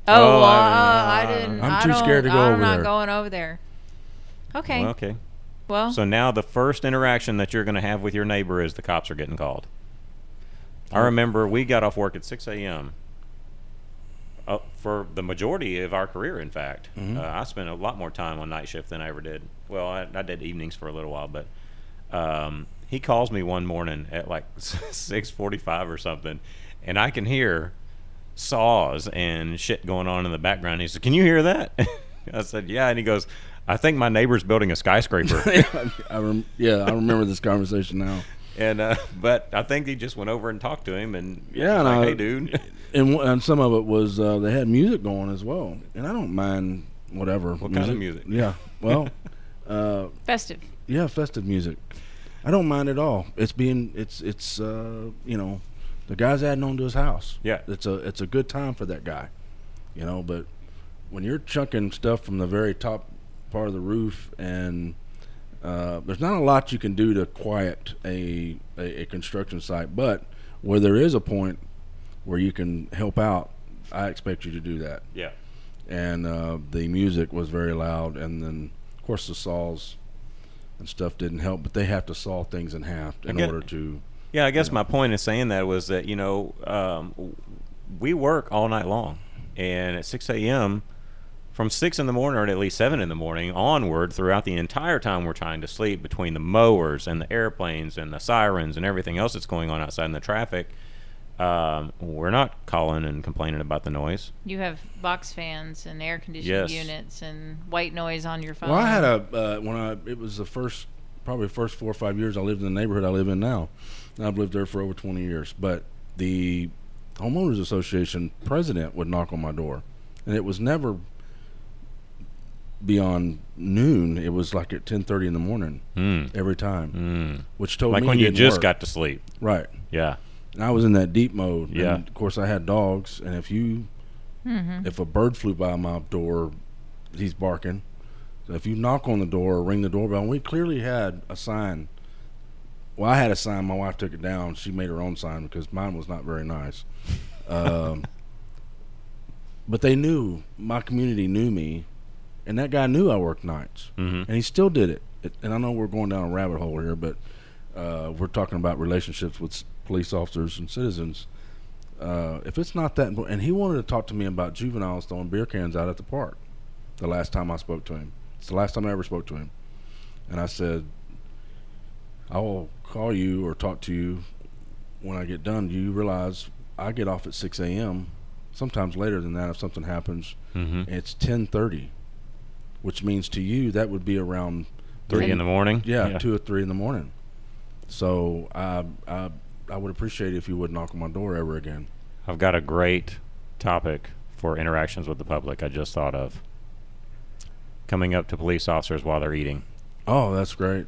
[SPEAKER 1] Oh,
[SPEAKER 2] Oh,
[SPEAKER 1] well,
[SPEAKER 2] I-
[SPEAKER 1] uh, i didn't
[SPEAKER 3] I'm
[SPEAKER 1] I
[SPEAKER 3] too
[SPEAKER 1] don't-
[SPEAKER 3] scared to go
[SPEAKER 1] i'm
[SPEAKER 3] over
[SPEAKER 1] not
[SPEAKER 3] there.
[SPEAKER 1] going over there okay
[SPEAKER 2] Well, okay.
[SPEAKER 1] well
[SPEAKER 2] So now the first interaction that you're going to have with your neighbor is the cops are getting called. I remember we got off work at 6 a.m. Uh, for the majority of our career, in fact,
[SPEAKER 3] Mhm.
[SPEAKER 2] uh, I spent a lot more time on night shift than I ever did. Well, I, I did evenings for a little while, but um, he calls me one morning at like 6:45 or something, and I can hear saws and shit going on in the background. He said, "Can you hear that?" I said, "Yeah," and he goes, "I think my neighbor's building a skyscraper."
[SPEAKER 3] I rem- yeah, I remember this conversation now.
[SPEAKER 2] And uh, but I think he just went over and talked to him and
[SPEAKER 3] Yeah, and
[SPEAKER 2] like,
[SPEAKER 3] I-
[SPEAKER 2] hey dude,
[SPEAKER 3] And, w- and some of it was uh, they had music going as well, and I don't mind whatever.
[SPEAKER 2] What kind of music?
[SPEAKER 3] Yeah, well, uh,
[SPEAKER 1] festive
[SPEAKER 3] yeah, festive music. I don't mind at all. It's being it's it's uh, you know, the guy's adding on to his house.
[SPEAKER 2] Yeah.
[SPEAKER 3] it's a it's a good time for that guy, you know. But when you're chunking stuff from the very top part of the roof and uh, there's not a lot you can do to quiet a, a, a construction site, but where there is a point where you can help out, I expect you to do that.
[SPEAKER 2] yeah,
[SPEAKER 3] And uh, the music was very loud, and then of course the saws and stuff didn't help, but they have to saw things in half in
[SPEAKER 2] get-
[SPEAKER 3] order to.
[SPEAKER 2] Yeah. I guess my point in saying that was that you know um, we work all night long, and at 6 a.m. from six in the morning or at least seven in the morning onward throughout the entire time we're trying to sleep between the mowers and the airplanes and the sirens and everything else that's going on outside in the traffic. Um, we're not calling and complaining about the noise.
[SPEAKER 1] you have box fans and air conditioning
[SPEAKER 2] Yes.
[SPEAKER 1] units and white noise on your phone
[SPEAKER 3] Well, I had a uh, when I it was the first probably the first four or five years I lived in the neighborhood I live in now. And I've lived there for over 20 years, but the homeowners association president would knock on my door, and it was never beyond noon. It was like at 10:30 in the morning
[SPEAKER 2] Mm.
[SPEAKER 3] every time,
[SPEAKER 2] Mm.
[SPEAKER 3] which told
[SPEAKER 2] Like
[SPEAKER 3] me
[SPEAKER 2] when you just
[SPEAKER 3] work.
[SPEAKER 2] got to sleep.
[SPEAKER 3] right.
[SPEAKER 2] Yeah.
[SPEAKER 3] And I was in that deep mode.
[SPEAKER 2] Yeah.
[SPEAKER 3] And of course, I had dogs, and if you
[SPEAKER 1] Mhm.
[SPEAKER 3] if a bird flew by my door, he's barking. So if you knock on the door or ring the doorbell, and we clearly had a sign. Well, I had a sign. My wife took it down. She made her own sign because mine was not very nice. Um, but they knew my community knew me, and that guy knew I worked nights,
[SPEAKER 2] Mhm.
[SPEAKER 3] and he still did it. it. And I know we're going down a rabbit hole here, but uh, we're talking about relationships with police officers and citizens. Uh, if it's not that important, and he wanted to talk to me about juveniles throwing beer cans out at the park. The last time I spoke to him, it's the last time I ever spoke to him, and I said, "I will call you or talk to you when I get done. Do you realize I get off at 6 a.m. Sometimes later than that if something happens.
[SPEAKER 2] Mm-hmm.
[SPEAKER 3] It's 10:30, which means to you that would be around
[SPEAKER 2] Three in the morning.
[SPEAKER 3] yeah, two or three in the morning. So I I I would appreciate it if you would knock on my door ever again.
[SPEAKER 2] I've got a great topic for interactions with the public. I just thought of coming up to police officers while they're eating.
[SPEAKER 3] Oh, that's great.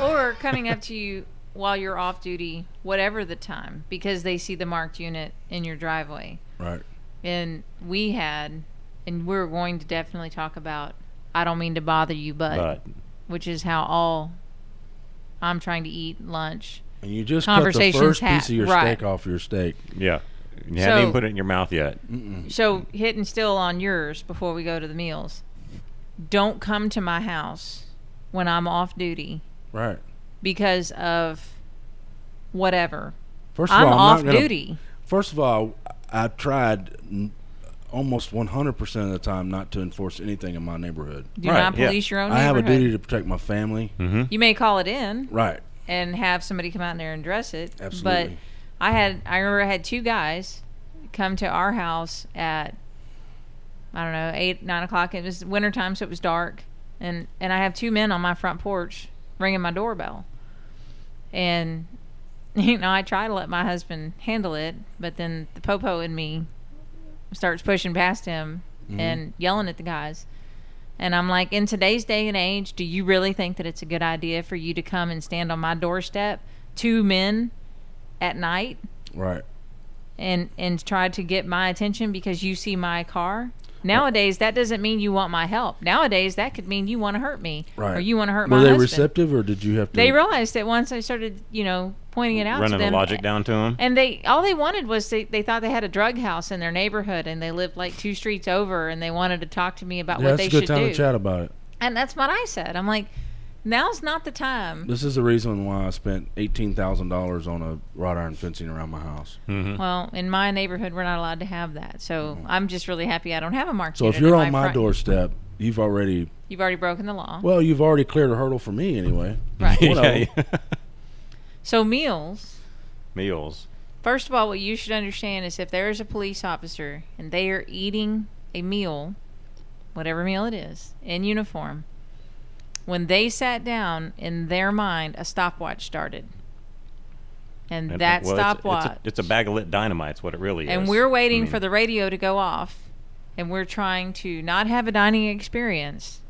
[SPEAKER 1] or coming up to you while you're off duty, whatever the time, because they see the marked unit in your driveway.
[SPEAKER 3] Right.
[SPEAKER 1] And we had, and we're going to definitely talk about. I don't mean to bother you, but,
[SPEAKER 2] But
[SPEAKER 1] which is how all I'm trying to eat lunch.
[SPEAKER 3] And you just cut the
[SPEAKER 1] Conversations
[SPEAKER 3] first
[SPEAKER 1] ha-
[SPEAKER 3] piece of your
[SPEAKER 1] right.
[SPEAKER 3] steak off your steak.
[SPEAKER 2] yeah, you
[SPEAKER 1] So-
[SPEAKER 2] haven't even put it in your mouth yet.
[SPEAKER 1] So hitting still on yours before we go to the meals. Don't come to my house when I'm off duty
[SPEAKER 3] Right.
[SPEAKER 1] Because of whatever.
[SPEAKER 3] First of
[SPEAKER 1] I'm
[SPEAKER 3] all, I'm
[SPEAKER 1] off
[SPEAKER 3] not gonna,
[SPEAKER 1] duty.
[SPEAKER 3] First of all, I tried n- almost 100% of the time not to enforce anything in my neighborhood.
[SPEAKER 1] Do
[SPEAKER 2] Right,
[SPEAKER 1] not
[SPEAKER 2] yeah.
[SPEAKER 1] police your own
[SPEAKER 3] I have a duty to protect my family.
[SPEAKER 2] Mm-hmm.
[SPEAKER 1] You may call it in
[SPEAKER 3] Right.
[SPEAKER 1] and have somebody come out there and dress it.
[SPEAKER 3] Absolutely.
[SPEAKER 1] But I had I remember I had two guys come to our house at I don't know eight nine o'clock. It was wintertime, so it was dark, and and I have two men on my front porch ringing my doorbell, and you know I try to let my husband handle it, but then the popo in me starts pushing past him mm-hmm. and yelling at the guys. And I'm like, in today's day and age, do you really think that it's a good idea for you to come and stand on my doorstep, two men at night,
[SPEAKER 3] Right.
[SPEAKER 1] and and try to get my attention because you see my car? Nowadays, that doesn't mean you want my help. Nowadays, that could mean you want to hurt me
[SPEAKER 3] Right.
[SPEAKER 1] or you want to hurt
[SPEAKER 3] Were
[SPEAKER 1] my Were
[SPEAKER 3] they
[SPEAKER 1] husband.
[SPEAKER 3] receptive or did you have to?
[SPEAKER 1] They realized that once I started, you know, pointing it out
[SPEAKER 2] Running
[SPEAKER 1] to
[SPEAKER 2] the logic down to them.
[SPEAKER 1] and they all they wanted was they, they thought they had a drug house in their neighborhood and they lived like two streets over and they wanted to talk to me about
[SPEAKER 3] yeah,
[SPEAKER 1] what
[SPEAKER 3] that's
[SPEAKER 1] they
[SPEAKER 3] a good
[SPEAKER 1] should
[SPEAKER 3] time
[SPEAKER 1] do.
[SPEAKER 3] to chat about it.
[SPEAKER 1] And that's what I said. I'm like, now's not the time.
[SPEAKER 3] This is the reason why I spent eighteen thousand dollars on a wrought iron fencing around my house.
[SPEAKER 2] Mm-hmm.
[SPEAKER 1] Well, in my neighborhood, we're not allowed to have that. So I'm just really happy I don't have a marked
[SPEAKER 3] So if you're on my
[SPEAKER 1] front.
[SPEAKER 3] doorstep, you've already
[SPEAKER 1] you've already broken the law.
[SPEAKER 3] well, you've already cleared a hurdle for me anyway.
[SPEAKER 1] right.
[SPEAKER 2] Yeah, yeah.
[SPEAKER 1] So meals.
[SPEAKER 2] Meals.
[SPEAKER 1] First of all, what you should understand is if there is a police officer and they are eating a meal, whatever meal it is, in uniform, when they sat down, in their mind, a stopwatch started. And
[SPEAKER 2] And-
[SPEAKER 1] that
[SPEAKER 2] well,
[SPEAKER 1] stopwatch.
[SPEAKER 2] It's, a, it's a bag of lit dynamite, it's what it really is.
[SPEAKER 1] and we're waiting
[SPEAKER 2] I mean,
[SPEAKER 1] for the radio to go off and we're trying to not have a dining experience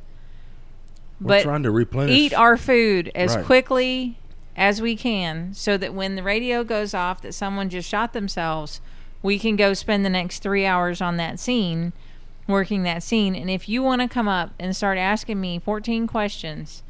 [SPEAKER 3] We're
[SPEAKER 1] but
[SPEAKER 3] trying to replenish.
[SPEAKER 1] eat our food as
[SPEAKER 3] Right.
[SPEAKER 1] quickly as we can so that when the radio goes off that someone just shot themselves we can go spend the next three hours on that scene working that scene. And if you want to come up and start asking me 14 questions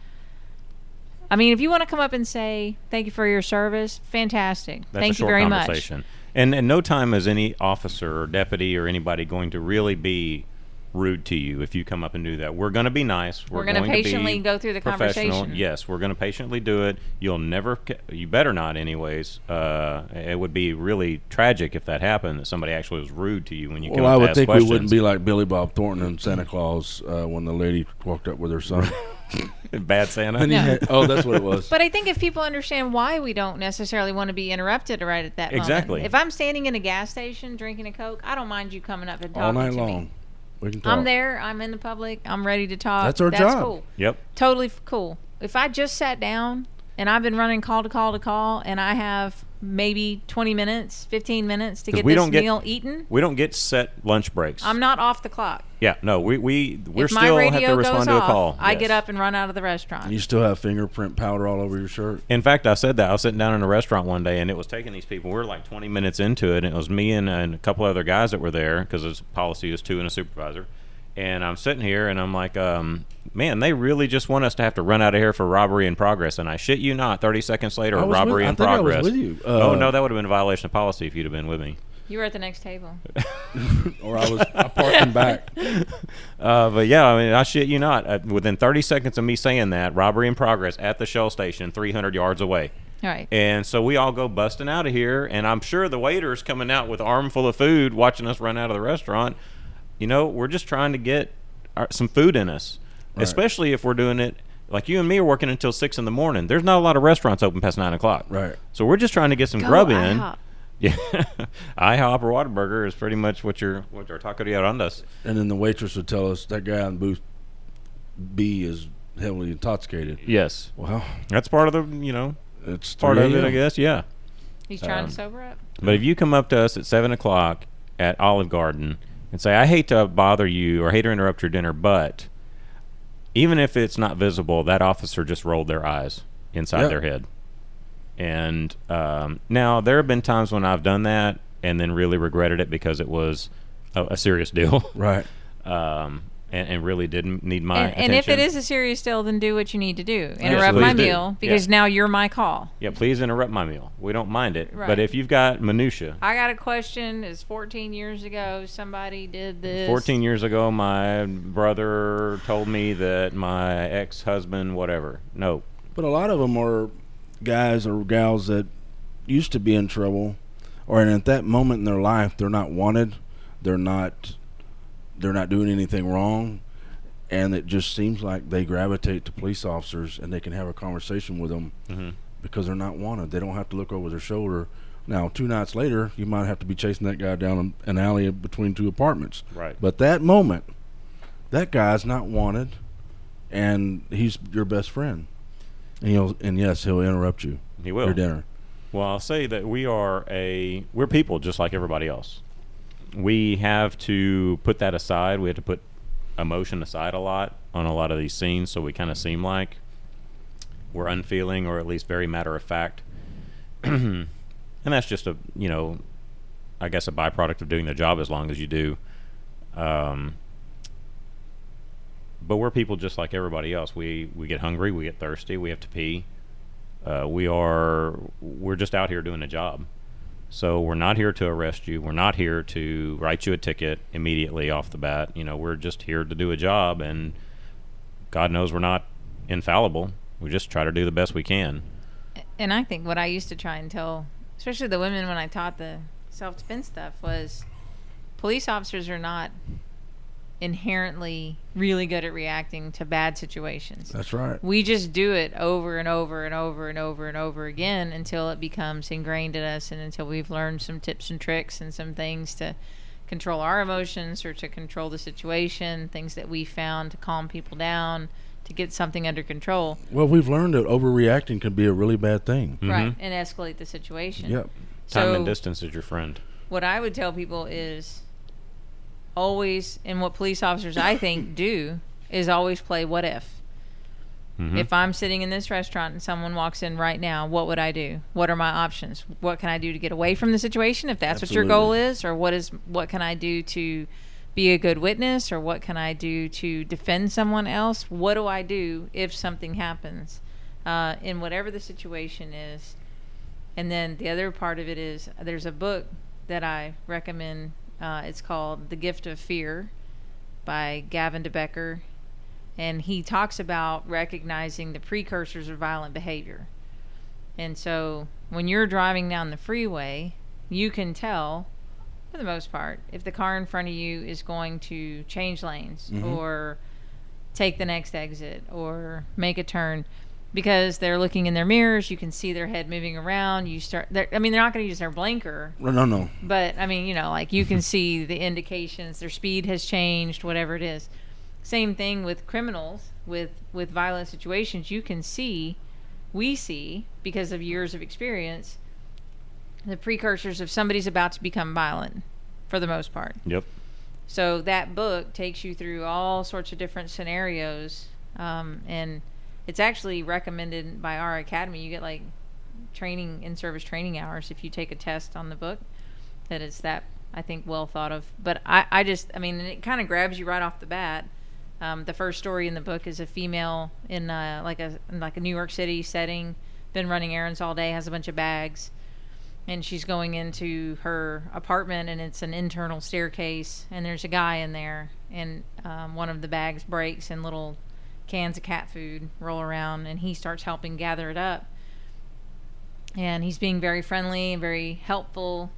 [SPEAKER 1] i mean if you want to come up and say thank you for your service fantastic.
[SPEAKER 2] That's
[SPEAKER 1] thank
[SPEAKER 2] a
[SPEAKER 1] you
[SPEAKER 2] short
[SPEAKER 1] very
[SPEAKER 2] conversation. And and no time is any officer or deputy or anybody going to really be rude to you if you come up and do that. We're going to be nice. We're,
[SPEAKER 1] We're gonna
[SPEAKER 2] going
[SPEAKER 1] patiently
[SPEAKER 2] to be
[SPEAKER 1] go through the
[SPEAKER 2] professional.
[SPEAKER 1] conversation.
[SPEAKER 2] Yes, we're going to patiently do it. You'll never. You better not. Anyways, uh, it would be really tragic if that happened. That somebody actually was rude to you when you come
[SPEAKER 3] well,
[SPEAKER 2] up
[SPEAKER 3] I
[SPEAKER 2] to
[SPEAKER 3] would
[SPEAKER 2] ask
[SPEAKER 3] think
[SPEAKER 2] questions.
[SPEAKER 3] we wouldn't be like Billy Bob Thornton and Santa Claus uh, when the lady walked up with her son.
[SPEAKER 2] bad Santa.
[SPEAKER 1] No.
[SPEAKER 3] had- oh, that's what it was.
[SPEAKER 1] But I think if people understand why we don't necessarily want to be interrupted right at that
[SPEAKER 2] Exactly.
[SPEAKER 1] moment. If I'm standing in a gas station drinking a Coke, I don't mind you coming up and talking
[SPEAKER 3] all night
[SPEAKER 1] to
[SPEAKER 3] long.
[SPEAKER 1] me.
[SPEAKER 3] We can talk.
[SPEAKER 1] I'm there. I'm in the public. I'm ready to talk.
[SPEAKER 3] That's our job.
[SPEAKER 1] cool.
[SPEAKER 2] Yep.
[SPEAKER 1] Totally f- cool. If I just sat down and I've been running call to call to call and I have maybe 20 minutes, 15 minutes to get
[SPEAKER 2] we
[SPEAKER 1] this
[SPEAKER 2] don't get-
[SPEAKER 1] meal eaten,
[SPEAKER 2] We don't get set lunch breaks.
[SPEAKER 1] I'm not off the clock.
[SPEAKER 2] Yeah. No. We we we're
[SPEAKER 1] if
[SPEAKER 2] still have to
[SPEAKER 1] goes
[SPEAKER 2] respond to a
[SPEAKER 1] off,
[SPEAKER 2] call.
[SPEAKER 1] I
[SPEAKER 2] Yes.
[SPEAKER 1] get up and run out of the restaurant.
[SPEAKER 3] You still have fingerprint powder all over your shirt.
[SPEAKER 2] In fact, I said that I was sitting down in a restaurant one day, and it was taking these people. We were like 20 minutes into it, and it was me and, and a couple other guys that were there because his policy is two and a supervisor. And I'm sitting here and I'm like, um, man, they really just want us to have to run out of here for robbery in progress. And I shit you not, 30 seconds later,
[SPEAKER 3] I was
[SPEAKER 2] robbery
[SPEAKER 3] with- I
[SPEAKER 2] in
[SPEAKER 3] think I was
[SPEAKER 2] progress.
[SPEAKER 3] with you.
[SPEAKER 2] oh,
[SPEAKER 3] Uh,
[SPEAKER 2] no, that would have been a violation of policy if you'd have been with me.
[SPEAKER 1] You were at the next table.
[SPEAKER 3] or I was I parked back.
[SPEAKER 2] Uh, but yeah, I mean, I shit you not. Uh, within 30 seconds of me saying that, robbery in progress at the Shell station, 300 yards away.
[SPEAKER 1] All right.
[SPEAKER 2] And so we all go busting out of here, and I'm sure the waiter's coming out with armful of food, watching us run out of the restaurant. You know, we're just trying to get our, some food in us,
[SPEAKER 3] Right.
[SPEAKER 2] especially if we're doing it like you and me are working until six in the morning. There's not a lot of restaurants open past nine o'clock,
[SPEAKER 3] Right.
[SPEAKER 2] So we're just trying to get some
[SPEAKER 1] Go
[SPEAKER 2] grub in.
[SPEAKER 1] IHOP.
[SPEAKER 2] Yeah, IHOP or Whataburger is pretty much what your what our taco de Arandas.
[SPEAKER 3] And then the waitress would tell us that guy in booth B is heavily intoxicated.
[SPEAKER 2] Yes,
[SPEAKER 3] Well,
[SPEAKER 2] that's part of the you know
[SPEAKER 3] it's
[SPEAKER 2] part of it, I guess. Yeah.
[SPEAKER 1] He's trying
[SPEAKER 2] Um,
[SPEAKER 1] to sober up.
[SPEAKER 2] But if you come up to us at seven o'clock at Olive Garden and say, "I hate to bother you or hate to interrupt your dinner," but even if it's not visible, that officer just rolled their eyes inside
[SPEAKER 3] Yeah.
[SPEAKER 2] their head. And um, now there have been times when I've done that and then really regretted it because it was a, a serious deal,
[SPEAKER 3] Right.
[SPEAKER 2] um, and, and really didn't need my
[SPEAKER 1] And, and if it is a serious deal, then do what you need to do. Interrupt
[SPEAKER 2] please
[SPEAKER 1] my
[SPEAKER 2] do.
[SPEAKER 1] meal because
[SPEAKER 2] Yeah.
[SPEAKER 1] now you're my call.
[SPEAKER 2] yeah, please interrupt my meal. We don't mind it,
[SPEAKER 1] Right.
[SPEAKER 2] but if you've got minutia,
[SPEAKER 1] I got a question. Is 14 years ago somebody did this?
[SPEAKER 2] 14 years ago, my brother told me that my ex husband, whatever. No.
[SPEAKER 3] But a lot of them are guys or gals that used to be in trouble, or and at that moment in their life, they're not wanted. They're not. They're not doing anything wrong, and it just seems like they gravitate to police officers, and they can have a conversation with them
[SPEAKER 2] Mhm.
[SPEAKER 3] because they're not wanted. They don't have to look over their shoulder. Now, two nights later, you might have to be chasing that guy down an alley between two apartments.
[SPEAKER 2] Right.
[SPEAKER 3] But that moment, that guy's not wanted, and he's your best friend. And he'll and yes, he'll interrupt you
[SPEAKER 2] He will.
[SPEAKER 3] your dinner.
[SPEAKER 2] Well, I'll say that we are a we're people just like everybody else. We have to put that aside. We have to put emotion aside a lot on a lot of these scenes, so we kind of seem like we're unfeeling or at least very matter of fact. and that's just a you know, I guess a byproduct of doing the job as long as you do. Um, but we're people just like everybody else. We we get hungry, we get thirsty, we have to pee. Uh, we are we're just out here doing a job. So we're not here to arrest you. We're not here to write you a ticket immediately off the bat. You know, we're just here to do a job, and God knows we're not infallible. We just try to do the best we can.
[SPEAKER 1] And I think what I used to try and tell, especially the women when I taught the self defense stuff, was police officers are not inherently really good at reacting to bad situations.
[SPEAKER 3] That's right.
[SPEAKER 1] We just do it over and over and over and over and over again until it becomes ingrained in us and until we've learned some tips and tricks and some things to control our emotions or to control the situation, things that we found to calm people down, to get something under control.
[SPEAKER 3] Well, we've learned that overreacting can be a really bad thing.
[SPEAKER 1] Right.
[SPEAKER 2] Mhm.
[SPEAKER 1] And escalate the situation.
[SPEAKER 3] Yep.
[SPEAKER 2] Time
[SPEAKER 1] So
[SPEAKER 2] and distance is your friend.
[SPEAKER 1] what I would tell people is always and what police officers I think do is always play what if.
[SPEAKER 2] Mhm.
[SPEAKER 1] If I'm sitting in this restaurant and someone walks in right now, what would I do? What are my options? What can I do to get away from the situation if that's what your goal is or what is what can I do to be a good witness or what can I do to defend someone else? What do I do if something happens uh, in whatever the situation is? And then the other part of it is there's a book that I recommend. Uh, it's called The Gift of Fear by Gavin de Becker. And he talks about recognizing the precursors of violent behavior. And so when you're driving down the freeway, you can tell, for the most part, if the car in front of you is going to change lanes
[SPEAKER 3] Mhm.
[SPEAKER 1] or take the next exit or make a turn because they're looking in their mirrors. You can see their head moving around. You start. I mean, they're not going to use their blinker,
[SPEAKER 3] No, no, no.
[SPEAKER 1] but I mean, you know, like you can see the indications. Their speed has changed, whatever it is. Same thing with criminals, with with violent situations. You can see, we see because of years of experience, the precursors of somebody's about to become violent, for the most part.
[SPEAKER 2] Yep.
[SPEAKER 1] So that book takes you through all sorts of different scenarios, um, and it's actually recommended by our academy. You get like training in service training hours if you take a test on the book. That it's that I think well thought of. But I, I just, I mean, it kind of grabs you right off the bat. Um, the first story in the book is a female in uh, like a in like a New York City setting, been running errands all day, has a bunch of bags, and she's going into her apartment, and it's an internal staircase, and there's a guy in there, and um, one of the bags breaks, and little cans of cat food roll around, and he starts helping gather it up, and he's being very friendly and very helpful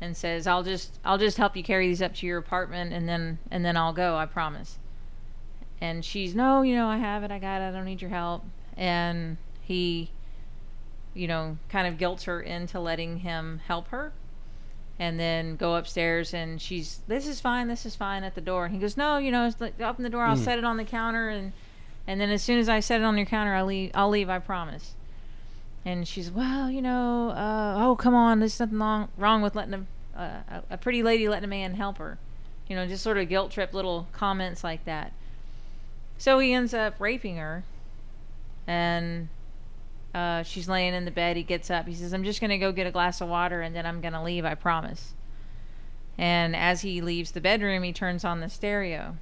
[SPEAKER 1] and says i'll just i'll just help you carry these up to your apartment and then and then i'll go i promise. And she's no you know i have it i got it i don't need your help. And he you know kind of guilt her into letting him help her and then go upstairs and she's this is fine this is fine at the door. And he goes no you know open the door i'll
[SPEAKER 3] Mm.
[SPEAKER 1] set it on the counter and and then as soon as i set it on your counter i'll leave i'll leave i promise. And she's well you know uh, oh come on there's nothing wrong, wrong with letting a, uh, a pretty lady letting a man help her. You know just sort of guilt trip little comments like that. So he ends up raping her. And uh, she's laying in the bed. He gets up. He says i'm just going to go get a glass of water and then i'm going to leave i promise. And as he leaves the bedroom he turns on the stereo.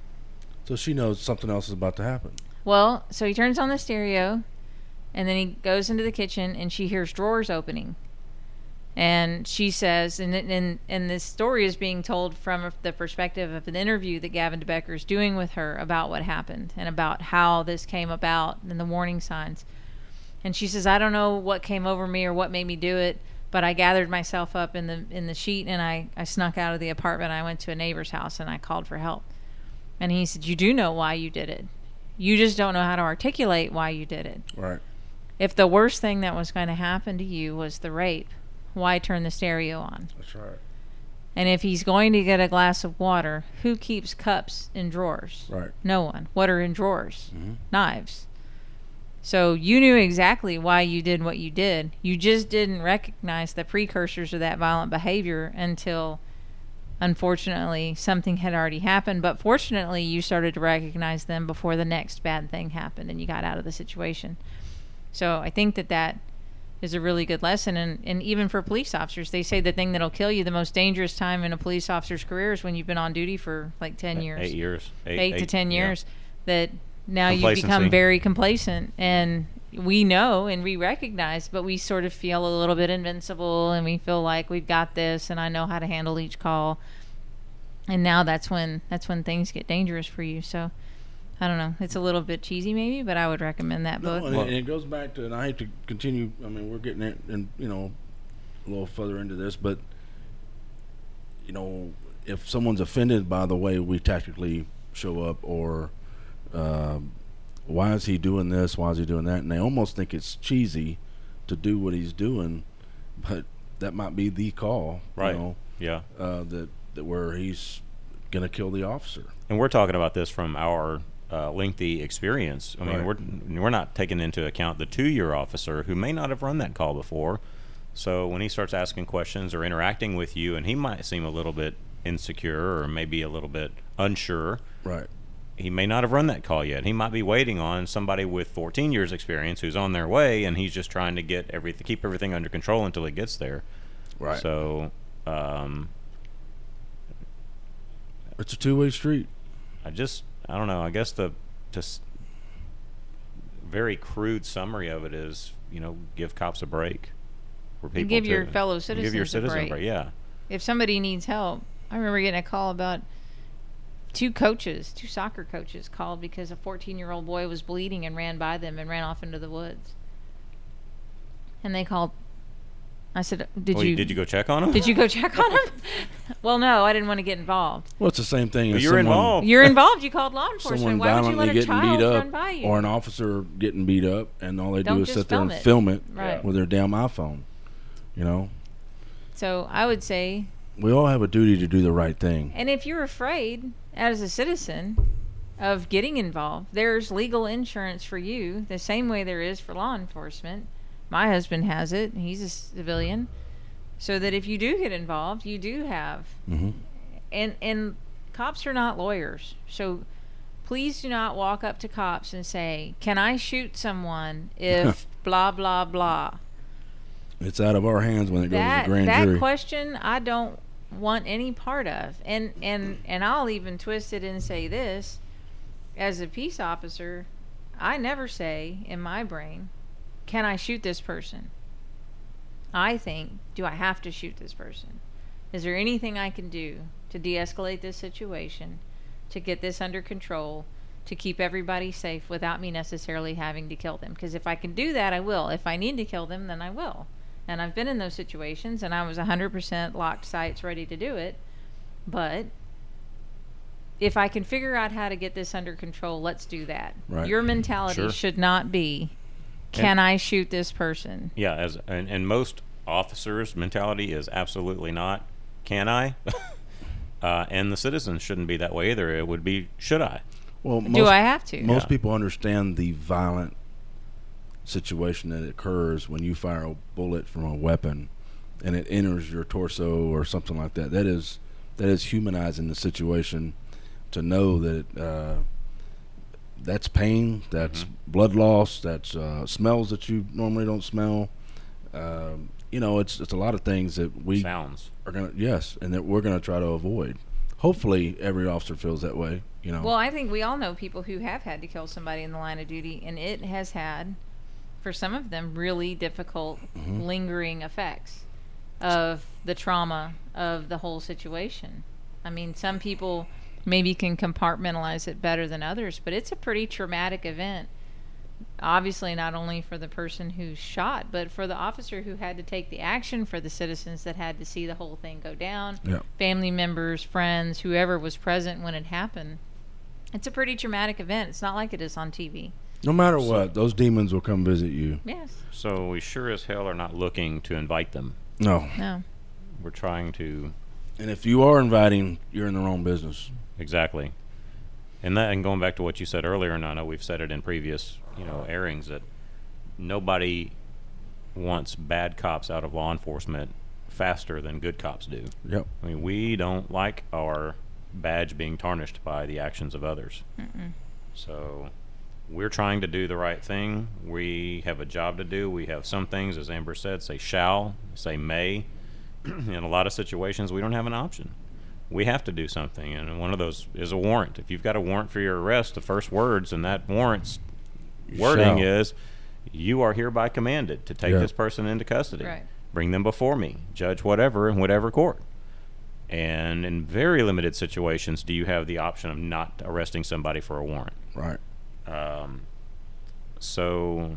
[SPEAKER 3] So she knows something else is about to happen.
[SPEAKER 1] Well, so he turns on the stereo and then he goes into the kitchen and she hears drawers opening. And she says, and, and, and this story is being told from the perspective of an interview that Gavin de Becker is doing with her about what happened and about how this came about and the warning signs. And she says, I don't know what came over me or what made me do it, but I gathered myself up in the in the sheet and I, I snuck out of the apartment. I went to a neighbor's house and I called for help. And he said, You do know why you did it. You just don't know how to articulate why you did it.
[SPEAKER 3] Right.
[SPEAKER 1] If the worst thing that was going to happen to you was the rape, why turn the stereo on?
[SPEAKER 3] That's right.
[SPEAKER 1] And if he's going to get a glass of water, who keeps cups in drawers?
[SPEAKER 3] Right.
[SPEAKER 1] No one. What are in drawers?
[SPEAKER 3] Mhm.
[SPEAKER 1] Knives. So you knew exactly why you did what you did. You just didn't recognize the precursors of that violent behavior until unfortunately something had already happened. But fortunately, you started to recognize them before the next bad thing happened and you got out of the situation. So I think that that is a really good lesson. And, and even for police officers, they say the thing that'll kill you the most dangerous time in a police officer's career is when you've been on duty for like 10 years
[SPEAKER 2] Eight years.
[SPEAKER 1] eight, to ten
[SPEAKER 2] yeah.
[SPEAKER 1] years that now you become very complacent and we know and we recognize but we sort of feel a little bit invincible and we feel like we've got this and i know how to handle each call. And now that's when that's when things get dangerous for you. So i don't know. It's a little bit cheesy maybe but i would recommend that
[SPEAKER 3] No,
[SPEAKER 1] book.
[SPEAKER 3] and,
[SPEAKER 2] Well-
[SPEAKER 3] and it goes back to, and I hate to continue. I mean, we're getting it, and you know, a little further into this, but you know, if someone's offended by the way we tactically show up, or um, why is he doing this? Why is he doing that? And they almost think it's cheesy to do what he's doing, but that might be the call,
[SPEAKER 2] Right.
[SPEAKER 3] You know,
[SPEAKER 2] Yeah.
[SPEAKER 3] uh, that that where he's gonna kill the officer.
[SPEAKER 2] And we're talking about this from our uh, lengthy experience. I mean,
[SPEAKER 3] Right.
[SPEAKER 2] we're we're not taking into account the two-year officer who may not have run that call before. So when he starts asking questions or interacting with you, and he might seem a little bit insecure or maybe a little bit unsure,
[SPEAKER 3] Right.
[SPEAKER 2] He may not have run that call yet. He might be waiting on somebody with 14 years experience who's on their way, and he's just trying to get everything, keep everything under control until he gets there.
[SPEAKER 3] Right.
[SPEAKER 2] So, um,
[SPEAKER 3] it's a two-way street.
[SPEAKER 2] I just I don't know. I guess the just very crude summary of it is you know give cops a break. For people
[SPEAKER 1] give
[SPEAKER 2] to-
[SPEAKER 1] your fellow
[SPEAKER 2] and give your
[SPEAKER 1] citizens a
[SPEAKER 2] citizen
[SPEAKER 1] break.
[SPEAKER 2] break. Yeah,
[SPEAKER 1] if somebody needs help i remember getting a call about two coaches two soccer coaches called because a 14 year old boy was bleeding and ran by them and ran off into the woods and they called i said did
[SPEAKER 2] Well,
[SPEAKER 1] you
[SPEAKER 2] did you go check on him?
[SPEAKER 1] did you go check on him well no i didn't want to get involved
[SPEAKER 3] Well, it's the same thing
[SPEAKER 2] But
[SPEAKER 3] as
[SPEAKER 2] you're
[SPEAKER 3] someone,
[SPEAKER 2] involved.
[SPEAKER 1] you're involved you called law enforcement
[SPEAKER 3] someone
[SPEAKER 1] why would you
[SPEAKER 3] violently
[SPEAKER 1] let a
[SPEAKER 3] getting
[SPEAKER 1] child
[SPEAKER 3] beat up
[SPEAKER 1] run by you
[SPEAKER 3] or an officer getting beat up, and all they
[SPEAKER 1] Don't
[SPEAKER 3] do is sit there and
[SPEAKER 1] it.
[SPEAKER 3] film it
[SPEAKER 1] Right.
[SPEAKER 3] with their damn iPhone. You know,
[SPEAKER 1] so i would say
[SPEAKER 3] we all have a duty to do the right thing.
[SPEAKER 1] And if you're afraid as a citizen of getting involved, there's legal insurance for you the same way there is for law enforcement. My husband has it. He's a civilian. So that if you do get involved, you do have
[SPEAKER 3] hmm
[SPEAKER 1] and and cops are not lawyers. So please do not walk up to cops and say, "Can I shoot someone if blah blah blah?"
[SPEAKER 3] It's out of our hands when it goes
[SPEAKER 1] that
[SPEAKER 3] to the grand
[SPEAKER 1] that
[SPEAKER 3] jury.
[SPEAKER 1] question I don't want any part of. And and and I'll even twist it and say this: as a peace officer, I never say in my brain, "Can I shoot this person?" I think, "Do I have to shoot this person? Is there anything I can do to de-escalate this situation, to get this under control?" To keep everybody safe without me necessarily having to kill them. Because if I can do that, I will. If I need to kill them, then I will and I've been in those situations and I was 100% locked sights ready to do it. But if I can figure out how to get this under control, let's do that.
[SPEAKER 3] Right.
[SPEAKER 1] Your mentality
[SPEAKER 2] Sure.
[SPEAKER 1] should not be can I shoot this person?
[SPEAKER 2] Yeah, as and, and most officers' mentality is absolutely not. Can I? uh, and the citizens shouldn't be that way either. It would be should I?
[SPEAKER 3] Well,
[SPEAKER 1] do I have to?
[SPEAKER 3] Most
[SPEAKER 2] Yeah.
[SPEAKER 3] people understand the violent situation that occurs when you fire a bullet from a weapon and it enters your torso or something like that. That is that is humanizing the situation to know that uh, that's pain, that's blood loss, that's uh, smells that you normally don't smell. Um, you know, it's it's a lot of things that we
[SPEAKER 2] Sounds.
[SPEAKER 3] are gonna yes, and that we're gonna try to avoid. Hopefully, every officer feels that way. You know.
[SPEAKER 1] Well, I think we all know people who have had to kill somebody in the line of duty, and it has had, for some of them, really difficult,
[SPEAKER 3] Mm-hmm.
[SPEAKER 1] lingering effects of the trauma of the whole situation. I mean, some people maybe can compartmentalize it better than others, but it's a pretty traumatic event. Obviously, not only for the person who's shot, but for the officer who had to take the action, for the citizens that had to see the whole thing go down
[SPEAKER 3] yeah.
[SPEAKER 1] family members, friends, whoever was present when it happened. It's a pretty traumatic event. It's not like it is on TV.
[SPEAKER 3] No matter what, those demons will come visit you.
[SPEAKER 1] Yes.
[SPEAKER 2] So we sure as hell are not looking to invite them.
[SPEAKER 3] No.
[SPEAKER 1] No.
[SPEAKER 2] We're trying to
[SPEAKER 3] And if you are inviting, you're in the wrong business.
[SPEAKER 2] exactly. And that and going back to what you said earlier, and I know we've said it in previous, you know, airings that nobody wants bad cops out of law enforcement faster than good cops do.
[SPEAKER 3] Yep.
[SPEAKER 2] I mean, we don't like our badge being tarnished by the actions of others. So we're trying to do the right thing. We have a job to do. We have some things, as Amber said, say shall, say may. In a lot of situations, we don't have an option. We have to do something, and one of those is a warrant. If you've got a warrant for your arrest, the first words in that warrant's wording
[SPEAKER 3] shall.
[SPEAKER 2] is, "You are hereby commanded to take
[SPEAKER 3] Yeah.
[SPEAKER 2] this person into custody,
[SPEAKER 1] Right.
[SPEAKER 2] bring them before me, judge whatever in whatever court." And in very limited situations, do you have the option of not arresting somebody for a warrant?
[SPEAKER 3] Right.
[SPEAKER 2] Um, so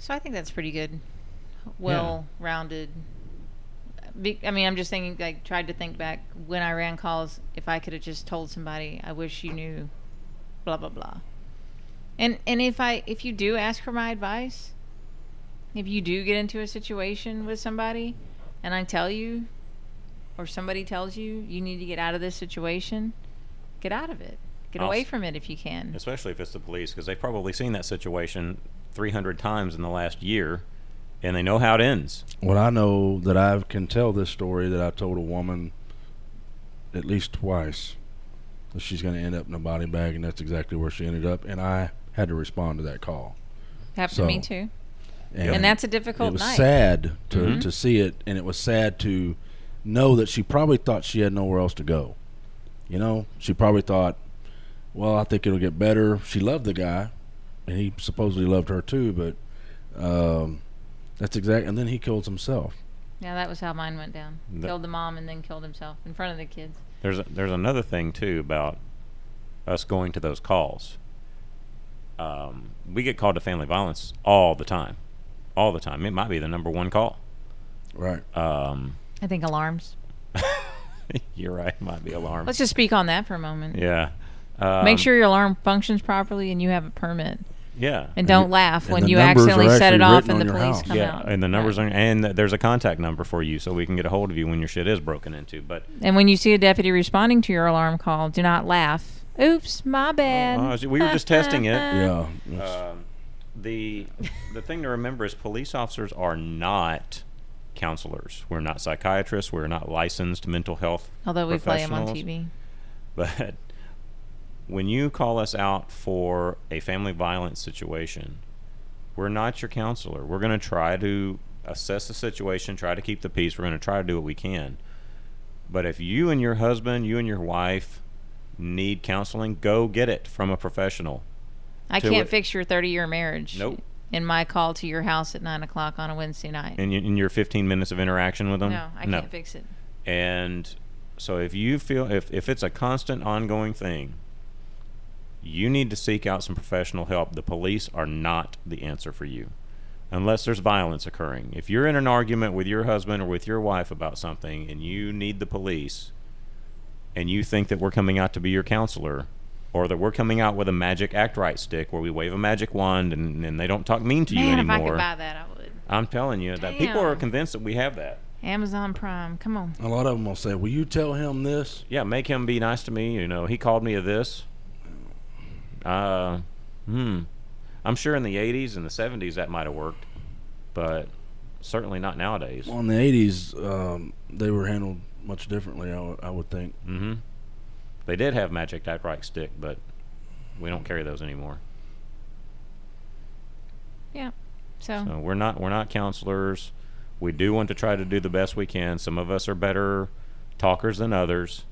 [SPEAKER 1] So I think that's pretty good. Well rounded. Be, I mean, I'm just thinking, like, tried to think back when I ran calls, if I could have just told somebody, I wish you knew, blah, blah, blah. And, and if I, if you do ask for my advice, if you do get into a situation with somebody and I tell you, or somebody tells you, you need to get out of this situation, get out of it. Get away from it if you can.
[SPEAKER 2] especially if it's the police, because they've probably seen that situation 300 times in the last year, and they know how it ends.
[SPEAKER 3] Well, I know that I can tell this story that I told a woman at least twice that she's going to end up in a body bag, and that's exactly where she ended up. And I had to respond to that call.
[SPEAKER 1] Happened to me too.
[SPEAKER 3] And,
[SPEAKER 1] And that's a difficult.
[SPEAKER 3] it
[SPEAKER 1] difficult
[SPEAKER 3] was
[SPEAKER 1] night.
[SPEAKER 3] sad to,
[SPEAKER 2] Mhm.
[SPEAKER 3] to see it, and it was sad to know that she probably thought she had nowhere else to go. You know, she probably thought, well, I think it'll get better. She loved the guy, and he supposedly loved her too, but um, that's exact. And then he kills himself.
[SPEAKER 1] Yeah, that was how mine went down.
[SPEAKER 2] The-
[SPEAKER 1] killed the mom and then killed himself in front of the kids.
[SPEAKER 2] There's a, there's another thing too about us going to those calls. Um, we get called to family violence all the time, all the time. It might be the number one call.
[SPEAKER 3] Right.
[SPEAKER 2] Um,
[SPEAKER 1] I think alarms.
[SPEAKER 2] you're right, might be alarm.
[SPEAKER 1] Let's just speak on that for a moment.
[SPEAKER 2] yeah. Um,
[SPEAKER 1] Make sure your alarm functions properly and you have a permit.
[SPEAKER 2] Yeah.
[SPEAKER 1] And don't laugh
[SPEAKER 3] and
[SPEAKER 1] when you accidentally set it off and the police
[SPEAKER 3] house.
[SPEAKER 1] come
[SPEAKER 2] yeah,
[SPEAKER 1] out.
[SPEAKER 2] and the numbers
[SPEAKER 1] Right.
[SPEAKER 2] are, and there's a contact number for you, so we can get a hold of you when your shit is broken into. But
[SPEAKER 1] And when you see a deputy responding to your alarm call, do not laugh. Oops, my bad.
[SPEAKER 2] Oh, we were just testing it.
[SPEAKER 3] Yeah. it's-
[SPEAKER 2] Um, the the thing to remember is police officers are not counselors. We're not psychiatrists. We're not licensed mental health.
[SPEAKER 1] Although we play them on. TV.
[SPEAKER 2] But when you call us out for a family violence situation, we're not your counselor. We're going to try to assess the situation, try to keep the peace. We're going to try to do what we can. But if you and your husband, you and your wife need counseling, go get it from a professional.
[SPEAKER 1] I can't
[SPEAKER 2] it-
[SPEAKER 1] fix your 30 year marriage.
[SPEAKER 2] Nope.
[SPEAKER 1] In my call to your house at 9 o'clock on a Wednesday night.
[SPEAKER 2] Y- in your 15 minutes of interaction with them?
[SPEAKER 1] no, I can't fix it.
[SPEAKER 2] And so if you feel if, if it's a constant ongoing thing, you need to seek out some professional help. The police are not the answer for you. Unless there's violence occurring. If you're in an argument with your husband or with your wife about something and you need the police and you think that we're coming out to be your counselor or that we're coming out with a magic act right stick where we wave a magic wand and, and they don't talk mean to you
[SPEAKER 1] Man, if I
[SPEAKER 2] anymore.
[SPEAKER 1] could buy that, I would.
[SPEAKER 2] I'm telling you that people are
[SPEAKER 1] Damn.
[SPEAKER 2] convinced that we have that.
[SPEAKER 1] Amazon Prime. Come on.
[SPEAKER 3] A lot of them will say, "Will you tell him this?"
[SPEAKER 2] yeah, make him be nice to me. You know, he called me a this. Uh, hmm. I'm sure in the 80s and the 70s that might have worked, but certainly not nowadays.
[SPEAKER 3] Well, in the '80s, um, they were handled much differently. I would- I would think.
[SPEAKER 2] hmm They did have magic act right stick, but we don't carry those anymore.
[SPEAKER 1] Yeah. So,
[SPEAKER 2] So we're not we're not counselors. We do want to try to do the best we can. Some of us are better talkers than others.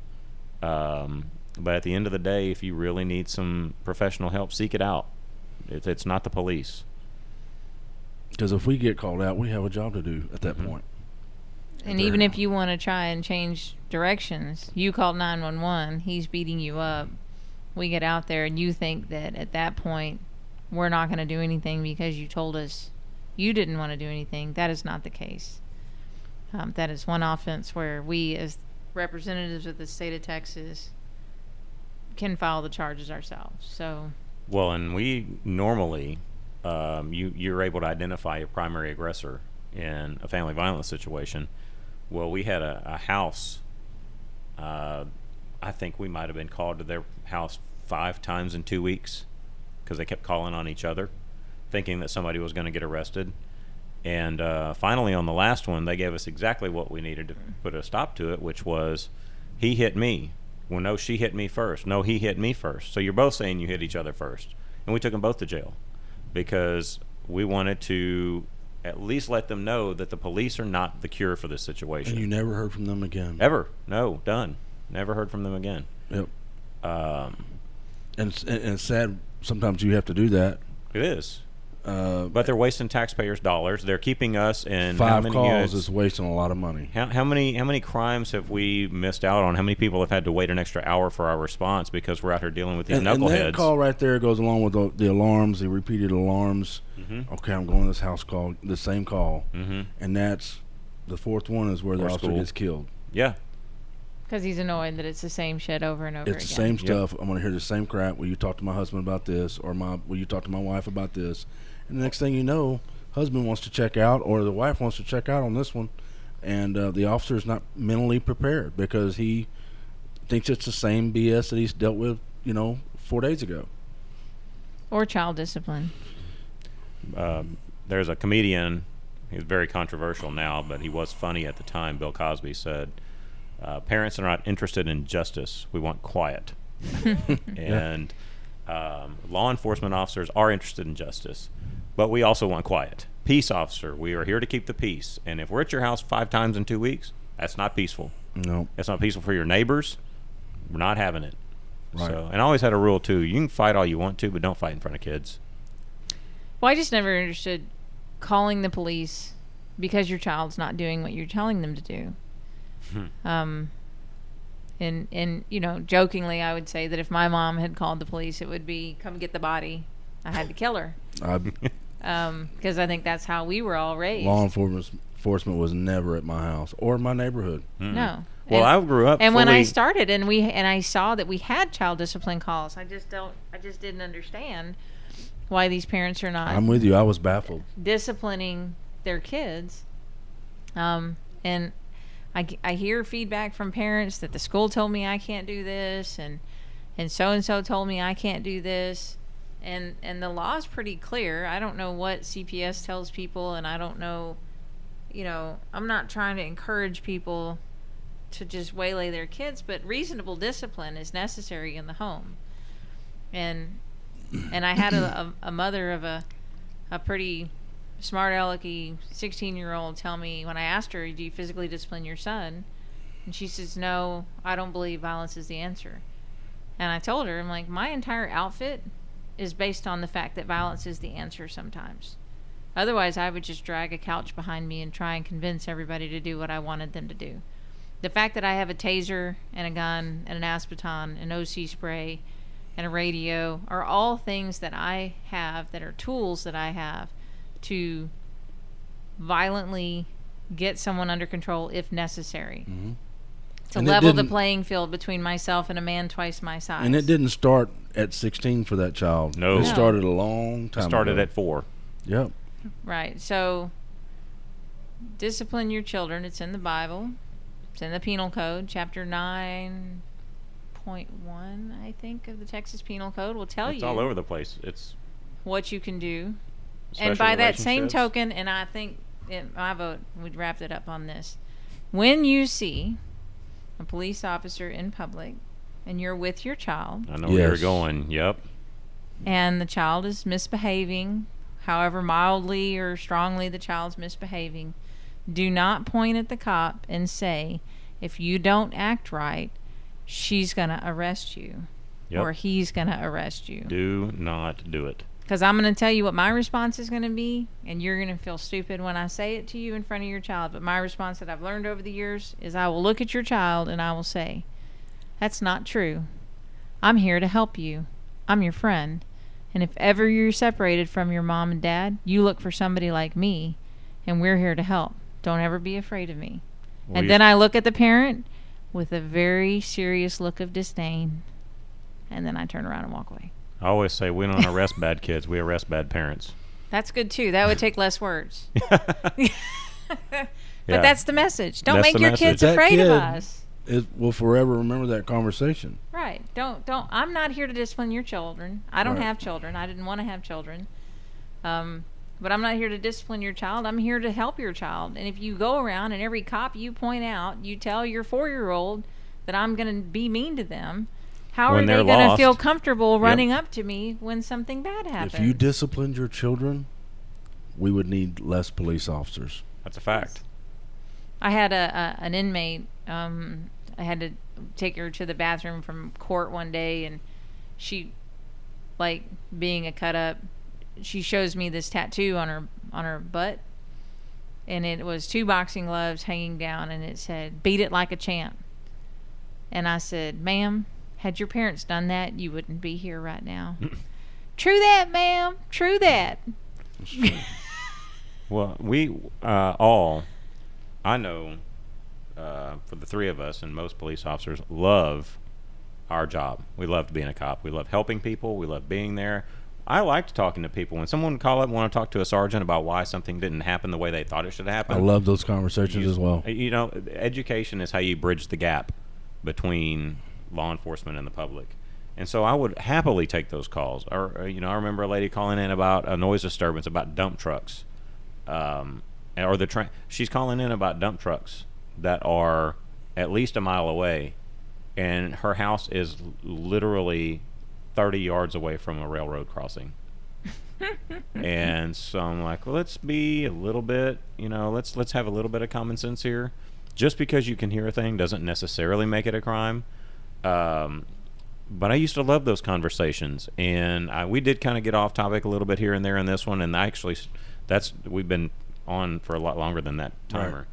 [SPEAKER 2] Um, but at the end of the day, if you really need some professional help, seek it out. It, it's not the police.
[SPEAKER 3] Because if we get called out, we have a job to do at that
[SPEAKER 2] Mhm.
[SPEAKER 3] point.
[SPEAKER 1] And even if you want to try and change directions, you call 911, he's beating you up. We get out there and you think that at that point we're not going to do anything because you told us you didn't want to do anything. That is not the case. Um, that is one offense where we, as representatives of the state of Texas, can file the charges ourselves. So,
[SPEAKER 2] Well, and we normally, um, you you're able to identify your primary aggressor in a family violence situation. Well, we had a, a house. Uh, I think we might have been called to their house five times in two weeks because they kept calling on each other, thinking that somebody was going to get arrested. And uh, finally, on the last one, they gave us exactly what we needed to put a stop to it, which was he hit me. Well, no, she hit me first. No, he hit me first. So you're both saying you hit each other first. And we took them both to jail because we wanted to at least let them know that the police are not the cure for this situation.
[SPEAKER 3] And you never heard from them again.
[SPEAKER 2] Ever. No, done. Never heard from them again.
[SPEAKER 3] Yep.
[SPEAKER 2] Um,
[SPEAKER 3] And and and it's sad. Sometimes you have to do that.
[SPEAKER 2] it is.
[SPEAKER 3] Uh,
[SPEAKER 2] But they're wasting taxpayers' dollars. They're keeping us in how
[SPEAKER 3] five
[SPEAKER 2] many
[SPEAKER 3] calls
[SPEAKER 2] units?
[SPEAKER 3] is wasting a lot of money.
[SPEAKER 2] How, how many how many crimes have we missed out on? How many people have had to wait an extra hour for our response because we're out here dealing with these
[SPEAKER 3] And, and that
[SPEAKER 2] knuckleheads?
[SPEAKER 3] call right there goes along with the, the alarms, the repeated alarms.
[SPEAKER 2] Mhm.
[SPEAKER 3] Okay, I'm going to this house call, the same call,
[SPEAKER 2] mm-hmm.
[SPEAKER 3] and that's the fourth one is where the
[SPEAKER 2] Or
[SPEAKER 3] officer
[SPEAKER 2] school.
[SPEAKER 3] gets killed.
[SPEAKER 2] Yeah,
[SPEAKER 1] because he's annoyed that it's the same shit over and over
[SPEAKER 3] It's the
[SPEAKER 1] again.
[SPEAKER 3] same stuff. I'm going to hear the same crap. Will you talk to my husband about this, or my will you talk to my wife about this? And the next thing you know, husband wants to check out, or the wife wants to check out on this one, and uh, the officer is not mentally prepared because he thinks it's the same BS that he's dealt with, you know, four days ago.
[SPEAKER 1] Or child discipline.
[SPEAKER 2] um, there's a comedian. He's very controversial now, but he was funny at the time. Bill Cosby said, uh, "Parents are not interested in justice. We want quiet." and um, law enforcement officers are interested in justice, but we also want quiet. Peace officer, we are here to keep the peace. And if we're at your house five times in two weeks, that's not peaceful.
[SPEAKER 3] No,
[SPEAKER 2] That's not peaceful for your neighbors. We're not having it.
[SPEAKER 3] Right.
[SPEAKER 2] So, and I always had a rule too: you can fight all you want to, but don't fight in front of kids.
[SPEAKER 1] Well, I just never understood calling the police because your child's not doing what you're telling them to do. Um, and and you know, jokingly, I would say that if my mom had called the police, it would be come get the body. I had to kill her.
[SPEAKER 3] I,
[SPEAKER 1] Um, because I think that's how we were all raised.
[SPEAKER 3] law enforcement enforcement was never at my house or my neighborhood.
[SPEAKER 2] Mm-mm.
[SPEAKER 1] No.
[SPEAKER 2] Well,
[SPEAKER 1] And-
[SPEAKER 2] I grew up.
[SPEAKER 1] and when I started and we and I saw that we had child discipline calls, I just don't I just didn't understand why these parents are not
[SPEAKER 3] I'm with you. I was baffled.
[SPEAKER 1] disciplining their kids. Um, and I, I hear feedback from parents that the school told me I can't do this, and and so and so told me I can't do this, and and the law is pretty clear. I don't know what CPS tells people, and I don't know, you know, I'm not trying to encourage people to just waylay their kids, but reasonable discipline is necessary in the home. And and I had a, a, a mother of a a pretty smart alecky 16 year old tell me when I asked her, Do you physically discipline your son? And she says, No, I don't believe violence is the answer. And I told her, I'm like, my entire outfit is based on the fact that violence is the answer sometimes. Otherwise, I would just drag a couch behind me and try and convince everybody to do what I wanted them to do. The fact that I have a taser and a gun and an ASP baton and OC spray and a radio are all things that I have that are tools that I have to violently get someone under control if necessary.
[SPEAKER 3] Mhm.
[SPEAKER 1] To
[SPEAKER 3] And
[SPEAKER 1] level the playing field between myself and a man twice my size.
[SPEAKER 3] And it didn't start at 16 for that child.
[SPEAKER 2] No.
[SPEAKER 3] It
[SPEAKER 2] No.
[SPEAKER 3] started a long time It
[SPEAKER 2] Started
[SPEAKER 3] ago.
[SPEAKER 2] at four.
[SPEAKER 3] Yep.
[SPEAKER 1] Right. So discipline your children. It's in the Bible. It's in the Penal Code, chapter 9.1, I think, of the Texas Penal Code will tell
[SPEAKER 2] It's
[SPEAKER 1] you
[SPEAKER 2] all over the place. It's
[SPEAKER 1] what you can do. and by that same token, and I think in my vote, we'd wrap it up on this. When you see a police officer in public and you're with your child
[SPEAKER 2] I know where you're going. Yep.
[SPEAKER 1] and the child is misbehaving, however mildly or strongly the child's misbehaving, do not point at the cop and say, if you don't act right, she's going to arrest you
[SPEAKER 2] Yep.
[SPEAKER 1] or he's going to arrest you.
[SPEAKER 2] Do not do it.
[SPEAKER 1] Because I'm going to tell you what my response is going to be, and you're going to feel stupid when I say it to you in front of your child. But my response that I've learned over the years is I will look at your child and I will say, That's not true. I'm here to help you. I'm your friend. And if ever you're separated from your mom and dad, you look for somebody like me, and we're here to help. Don't ever be afraid of me.
[SPEAKER 2] Well,
[SPEAKER 1] and then I look at the parent with a very serious look of disdain, and then I turn around and walk away.
[SPEAKER 2] I always say we don't arrest bad kids. We arrest bad parents.
[SPEAKER 1] That's good too. That would take less words. but
[SPEAKER 2] Yeah.
[SPEAKER 1] that's the message. Don't
[SPEAKER 2] That's
[SPEAKER 1] make
[SPEAKER 2] the
[SPEAKER 1] your
[SPEAKER 2] message.
[SPEAKER 1] kids
[SPEAKER 3] That
[SPEAKER 1] afraid of us.
[SPEAKER 3] It will forever remember that conversation.
[SPEAKER 1] Right. Don't don't I'm not here to discipline your children. I don't
[SPEAKER 3] Right.
[SPEAKER 1] have children. I didn't want to have children. Um but I'm not here to discipline your child. I'm here to help your child. And if you go around and every cop you point out, you tell your 4-year-old that I'm going to be mean to them, how
[SPEAKER 2] When
[SPEAKER 1] are they going to feel comfortable
[SPEAKER 2] Yep.
[SPEAKER 1] running up to me when something bad happens?
[SPEAKER 3] If you disciplined your children, we would need less police officers.
[SPEAKER 2] That's a fact.
[SPEAKER 1] I had a, a an inmate. Um, I had to take her to the bathroom from court one day, and she, like being a cut up, she shows me this tattoo on her on her butt, and it was two boxing gloves hanging down, and it said "Beat it like a champ." And I said, "Ma'am, had your parents done that, you wouldn't be here right now." True that, ma'am. True that.
[SPEAKER 2] Well, we uh, all, I know, uh, for the three of us and most police officers, love our job. We love being a cop. We love helping people. We love being there. I liked talking to people. When someone would call up and want to talk to a sergeant about why something didn't happen the way they thought it should happen,
[SPEAKER 3] I love those conversations
[SPEAKER 2] you-
[SPEAKER 3] as well.
[SPEAKER 2] You know, education is how you bridge the gap between law enforcement and the public. And so I would happily take those calls. Or, or, you know, I remember a lady calling in about a noise disturbance about dump trucks, um, or the train. She's calling in about dump trucks that are at least a mile away, and her house is literally thirty yards away from a railroad crossing. and so I'm like, well, let's be a little bit, you know, let's let's have a little bit of common sense here. Just because you can hear a thing doesn't necessarily make it a crime. Um, but I used to love those conversations, and I, we did kind of get off topic a little bit here and there in this one. And I actually, that's we've been on for a lot longer than that timer.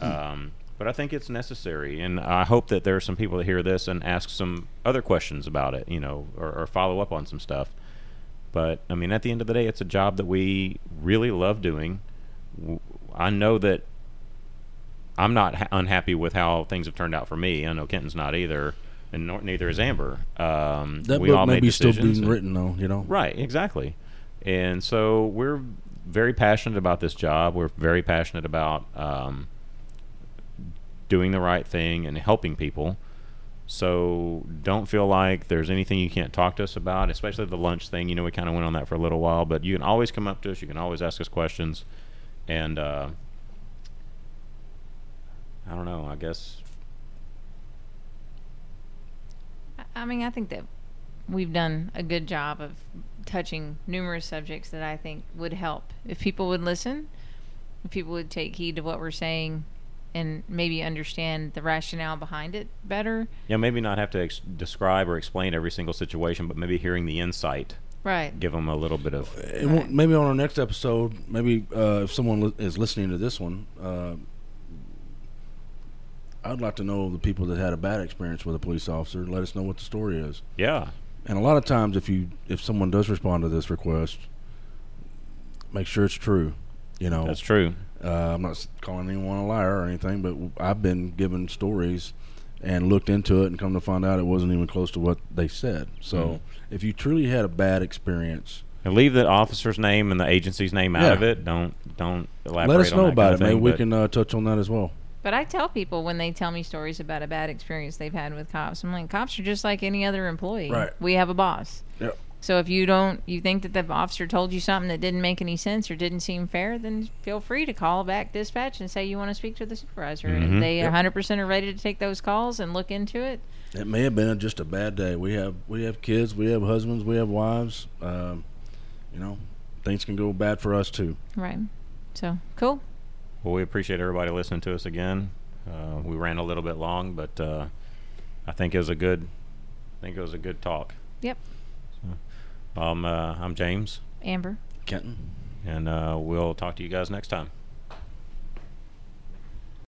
[SPEAKER 2] um, but I think it's necessary, and I hope that there are some people that hear this and ask some other questions about it, you know, or, or follow up on some stuff. But I mean, at the end of the day, it's a job that we really love doing. I know that I'm not ha- unhappy with how things have turned out for me. I know Kenton's not either, and nor, neither is Amber. Um,
[SPEAKER 3] That
[SPEAKER 2] we
[SPEAKER 3] book
[SPEAKER 2] all
[SPEAKER 3] may be still being
[SPEAKER 2] and-
[SPEAKER 3] written, though. You know,
[SPEAKER 2] Right, exactly. And so we're very passionate about this job. We're very passionate about um, doing the right thing and helping people. So don't feel like there's anything you can't talk to us about, especially the lunch thing. You know, we kind of went on that for a little while, but you can always come up to us. You can always ask us questions. And uh, I don't know, I guess
[SPEAKER 1] I- I mean, I think that we've done a good job of touching numerous subjects that I think would help if people would listen, if people would take heed to what we're saying, and maybe understand the rationale behind it better.
[SPEAKER 2] Yeah, maybe not have to ex- describe or explain every single situation, but maybe hearing the insight
[SPEAKER 1] Right.
[SPEAKER 2] give them a little bit of.
[SPEAKER 3] It won't- maybe on our next episode, maybe uh, if someone li- is listening to this one, uh, I'd like to know the people that had a bad experience with a police officer. Let us know what the story is.
[SPEAKER 2] Yeah,
[SPEAKER 3] And a lot of times, if you if someone does respond to this request, make sure it's true. You know,
[SPEAKER 2] that's true.
[SPEAKER 3] Uh, I'm not calling anyone a liar or anything, but I've been given stories and looked into it and come to find out it wasn't even close to what they said. So
[SPEAKER 2] Mhm.
[SPEAKER 3] if you truly had a bad experience,
[SPEAKER 2] And leave the officer's name and the agency's name out
[SPEAKER 3] Yeah.
[SPEAKER 2] of it. Don't don't elaborate.
[SPEAKER 3] let us know about it. Maybe we can uh, touch on that as well.
[SPEAKER 1] But I tell people when they tell me stories about a bad experience they've had with cops, I'm like, cops are just like any other employee.
[SPEAKER 3] Right.
[SPEAKER 1] We have a boss.
[SPEAKER 3] Yep.
[SPEAKER 1] So if you don't, you think that the officer told you something that didn't make any sense or didn't seem fair, then feel free to call back dispatch and say you want to speak to the supervisor.
[SPEAKER 2] Mhm.
[SPEAKER 1] And they
[SPEAKER 3] Yep.
[SPEAKER 1] 100% are ready to take those calls and look into it.
[SPEAKER 3] It may have been just a bad day. We have we have kids, we have husbands, we have wives. Um, you know, things can go bad for us too.
[SPEAKER 1] Right. So cool.
[SPEAKER 2] Well, we appreciate everybody listening to us again. Uh, we ran a little bit long, but uh, I think it was a good. I think it was a good talk.
[SPEAKER 1] Yep.
[SPEAKER 2] So, um, uh, I'm James,
[SPEAKER 1] Amber.
[SPEAKER 3] Kenton.
[SPEAKER 2] and uh, we'll talk to you guys next time.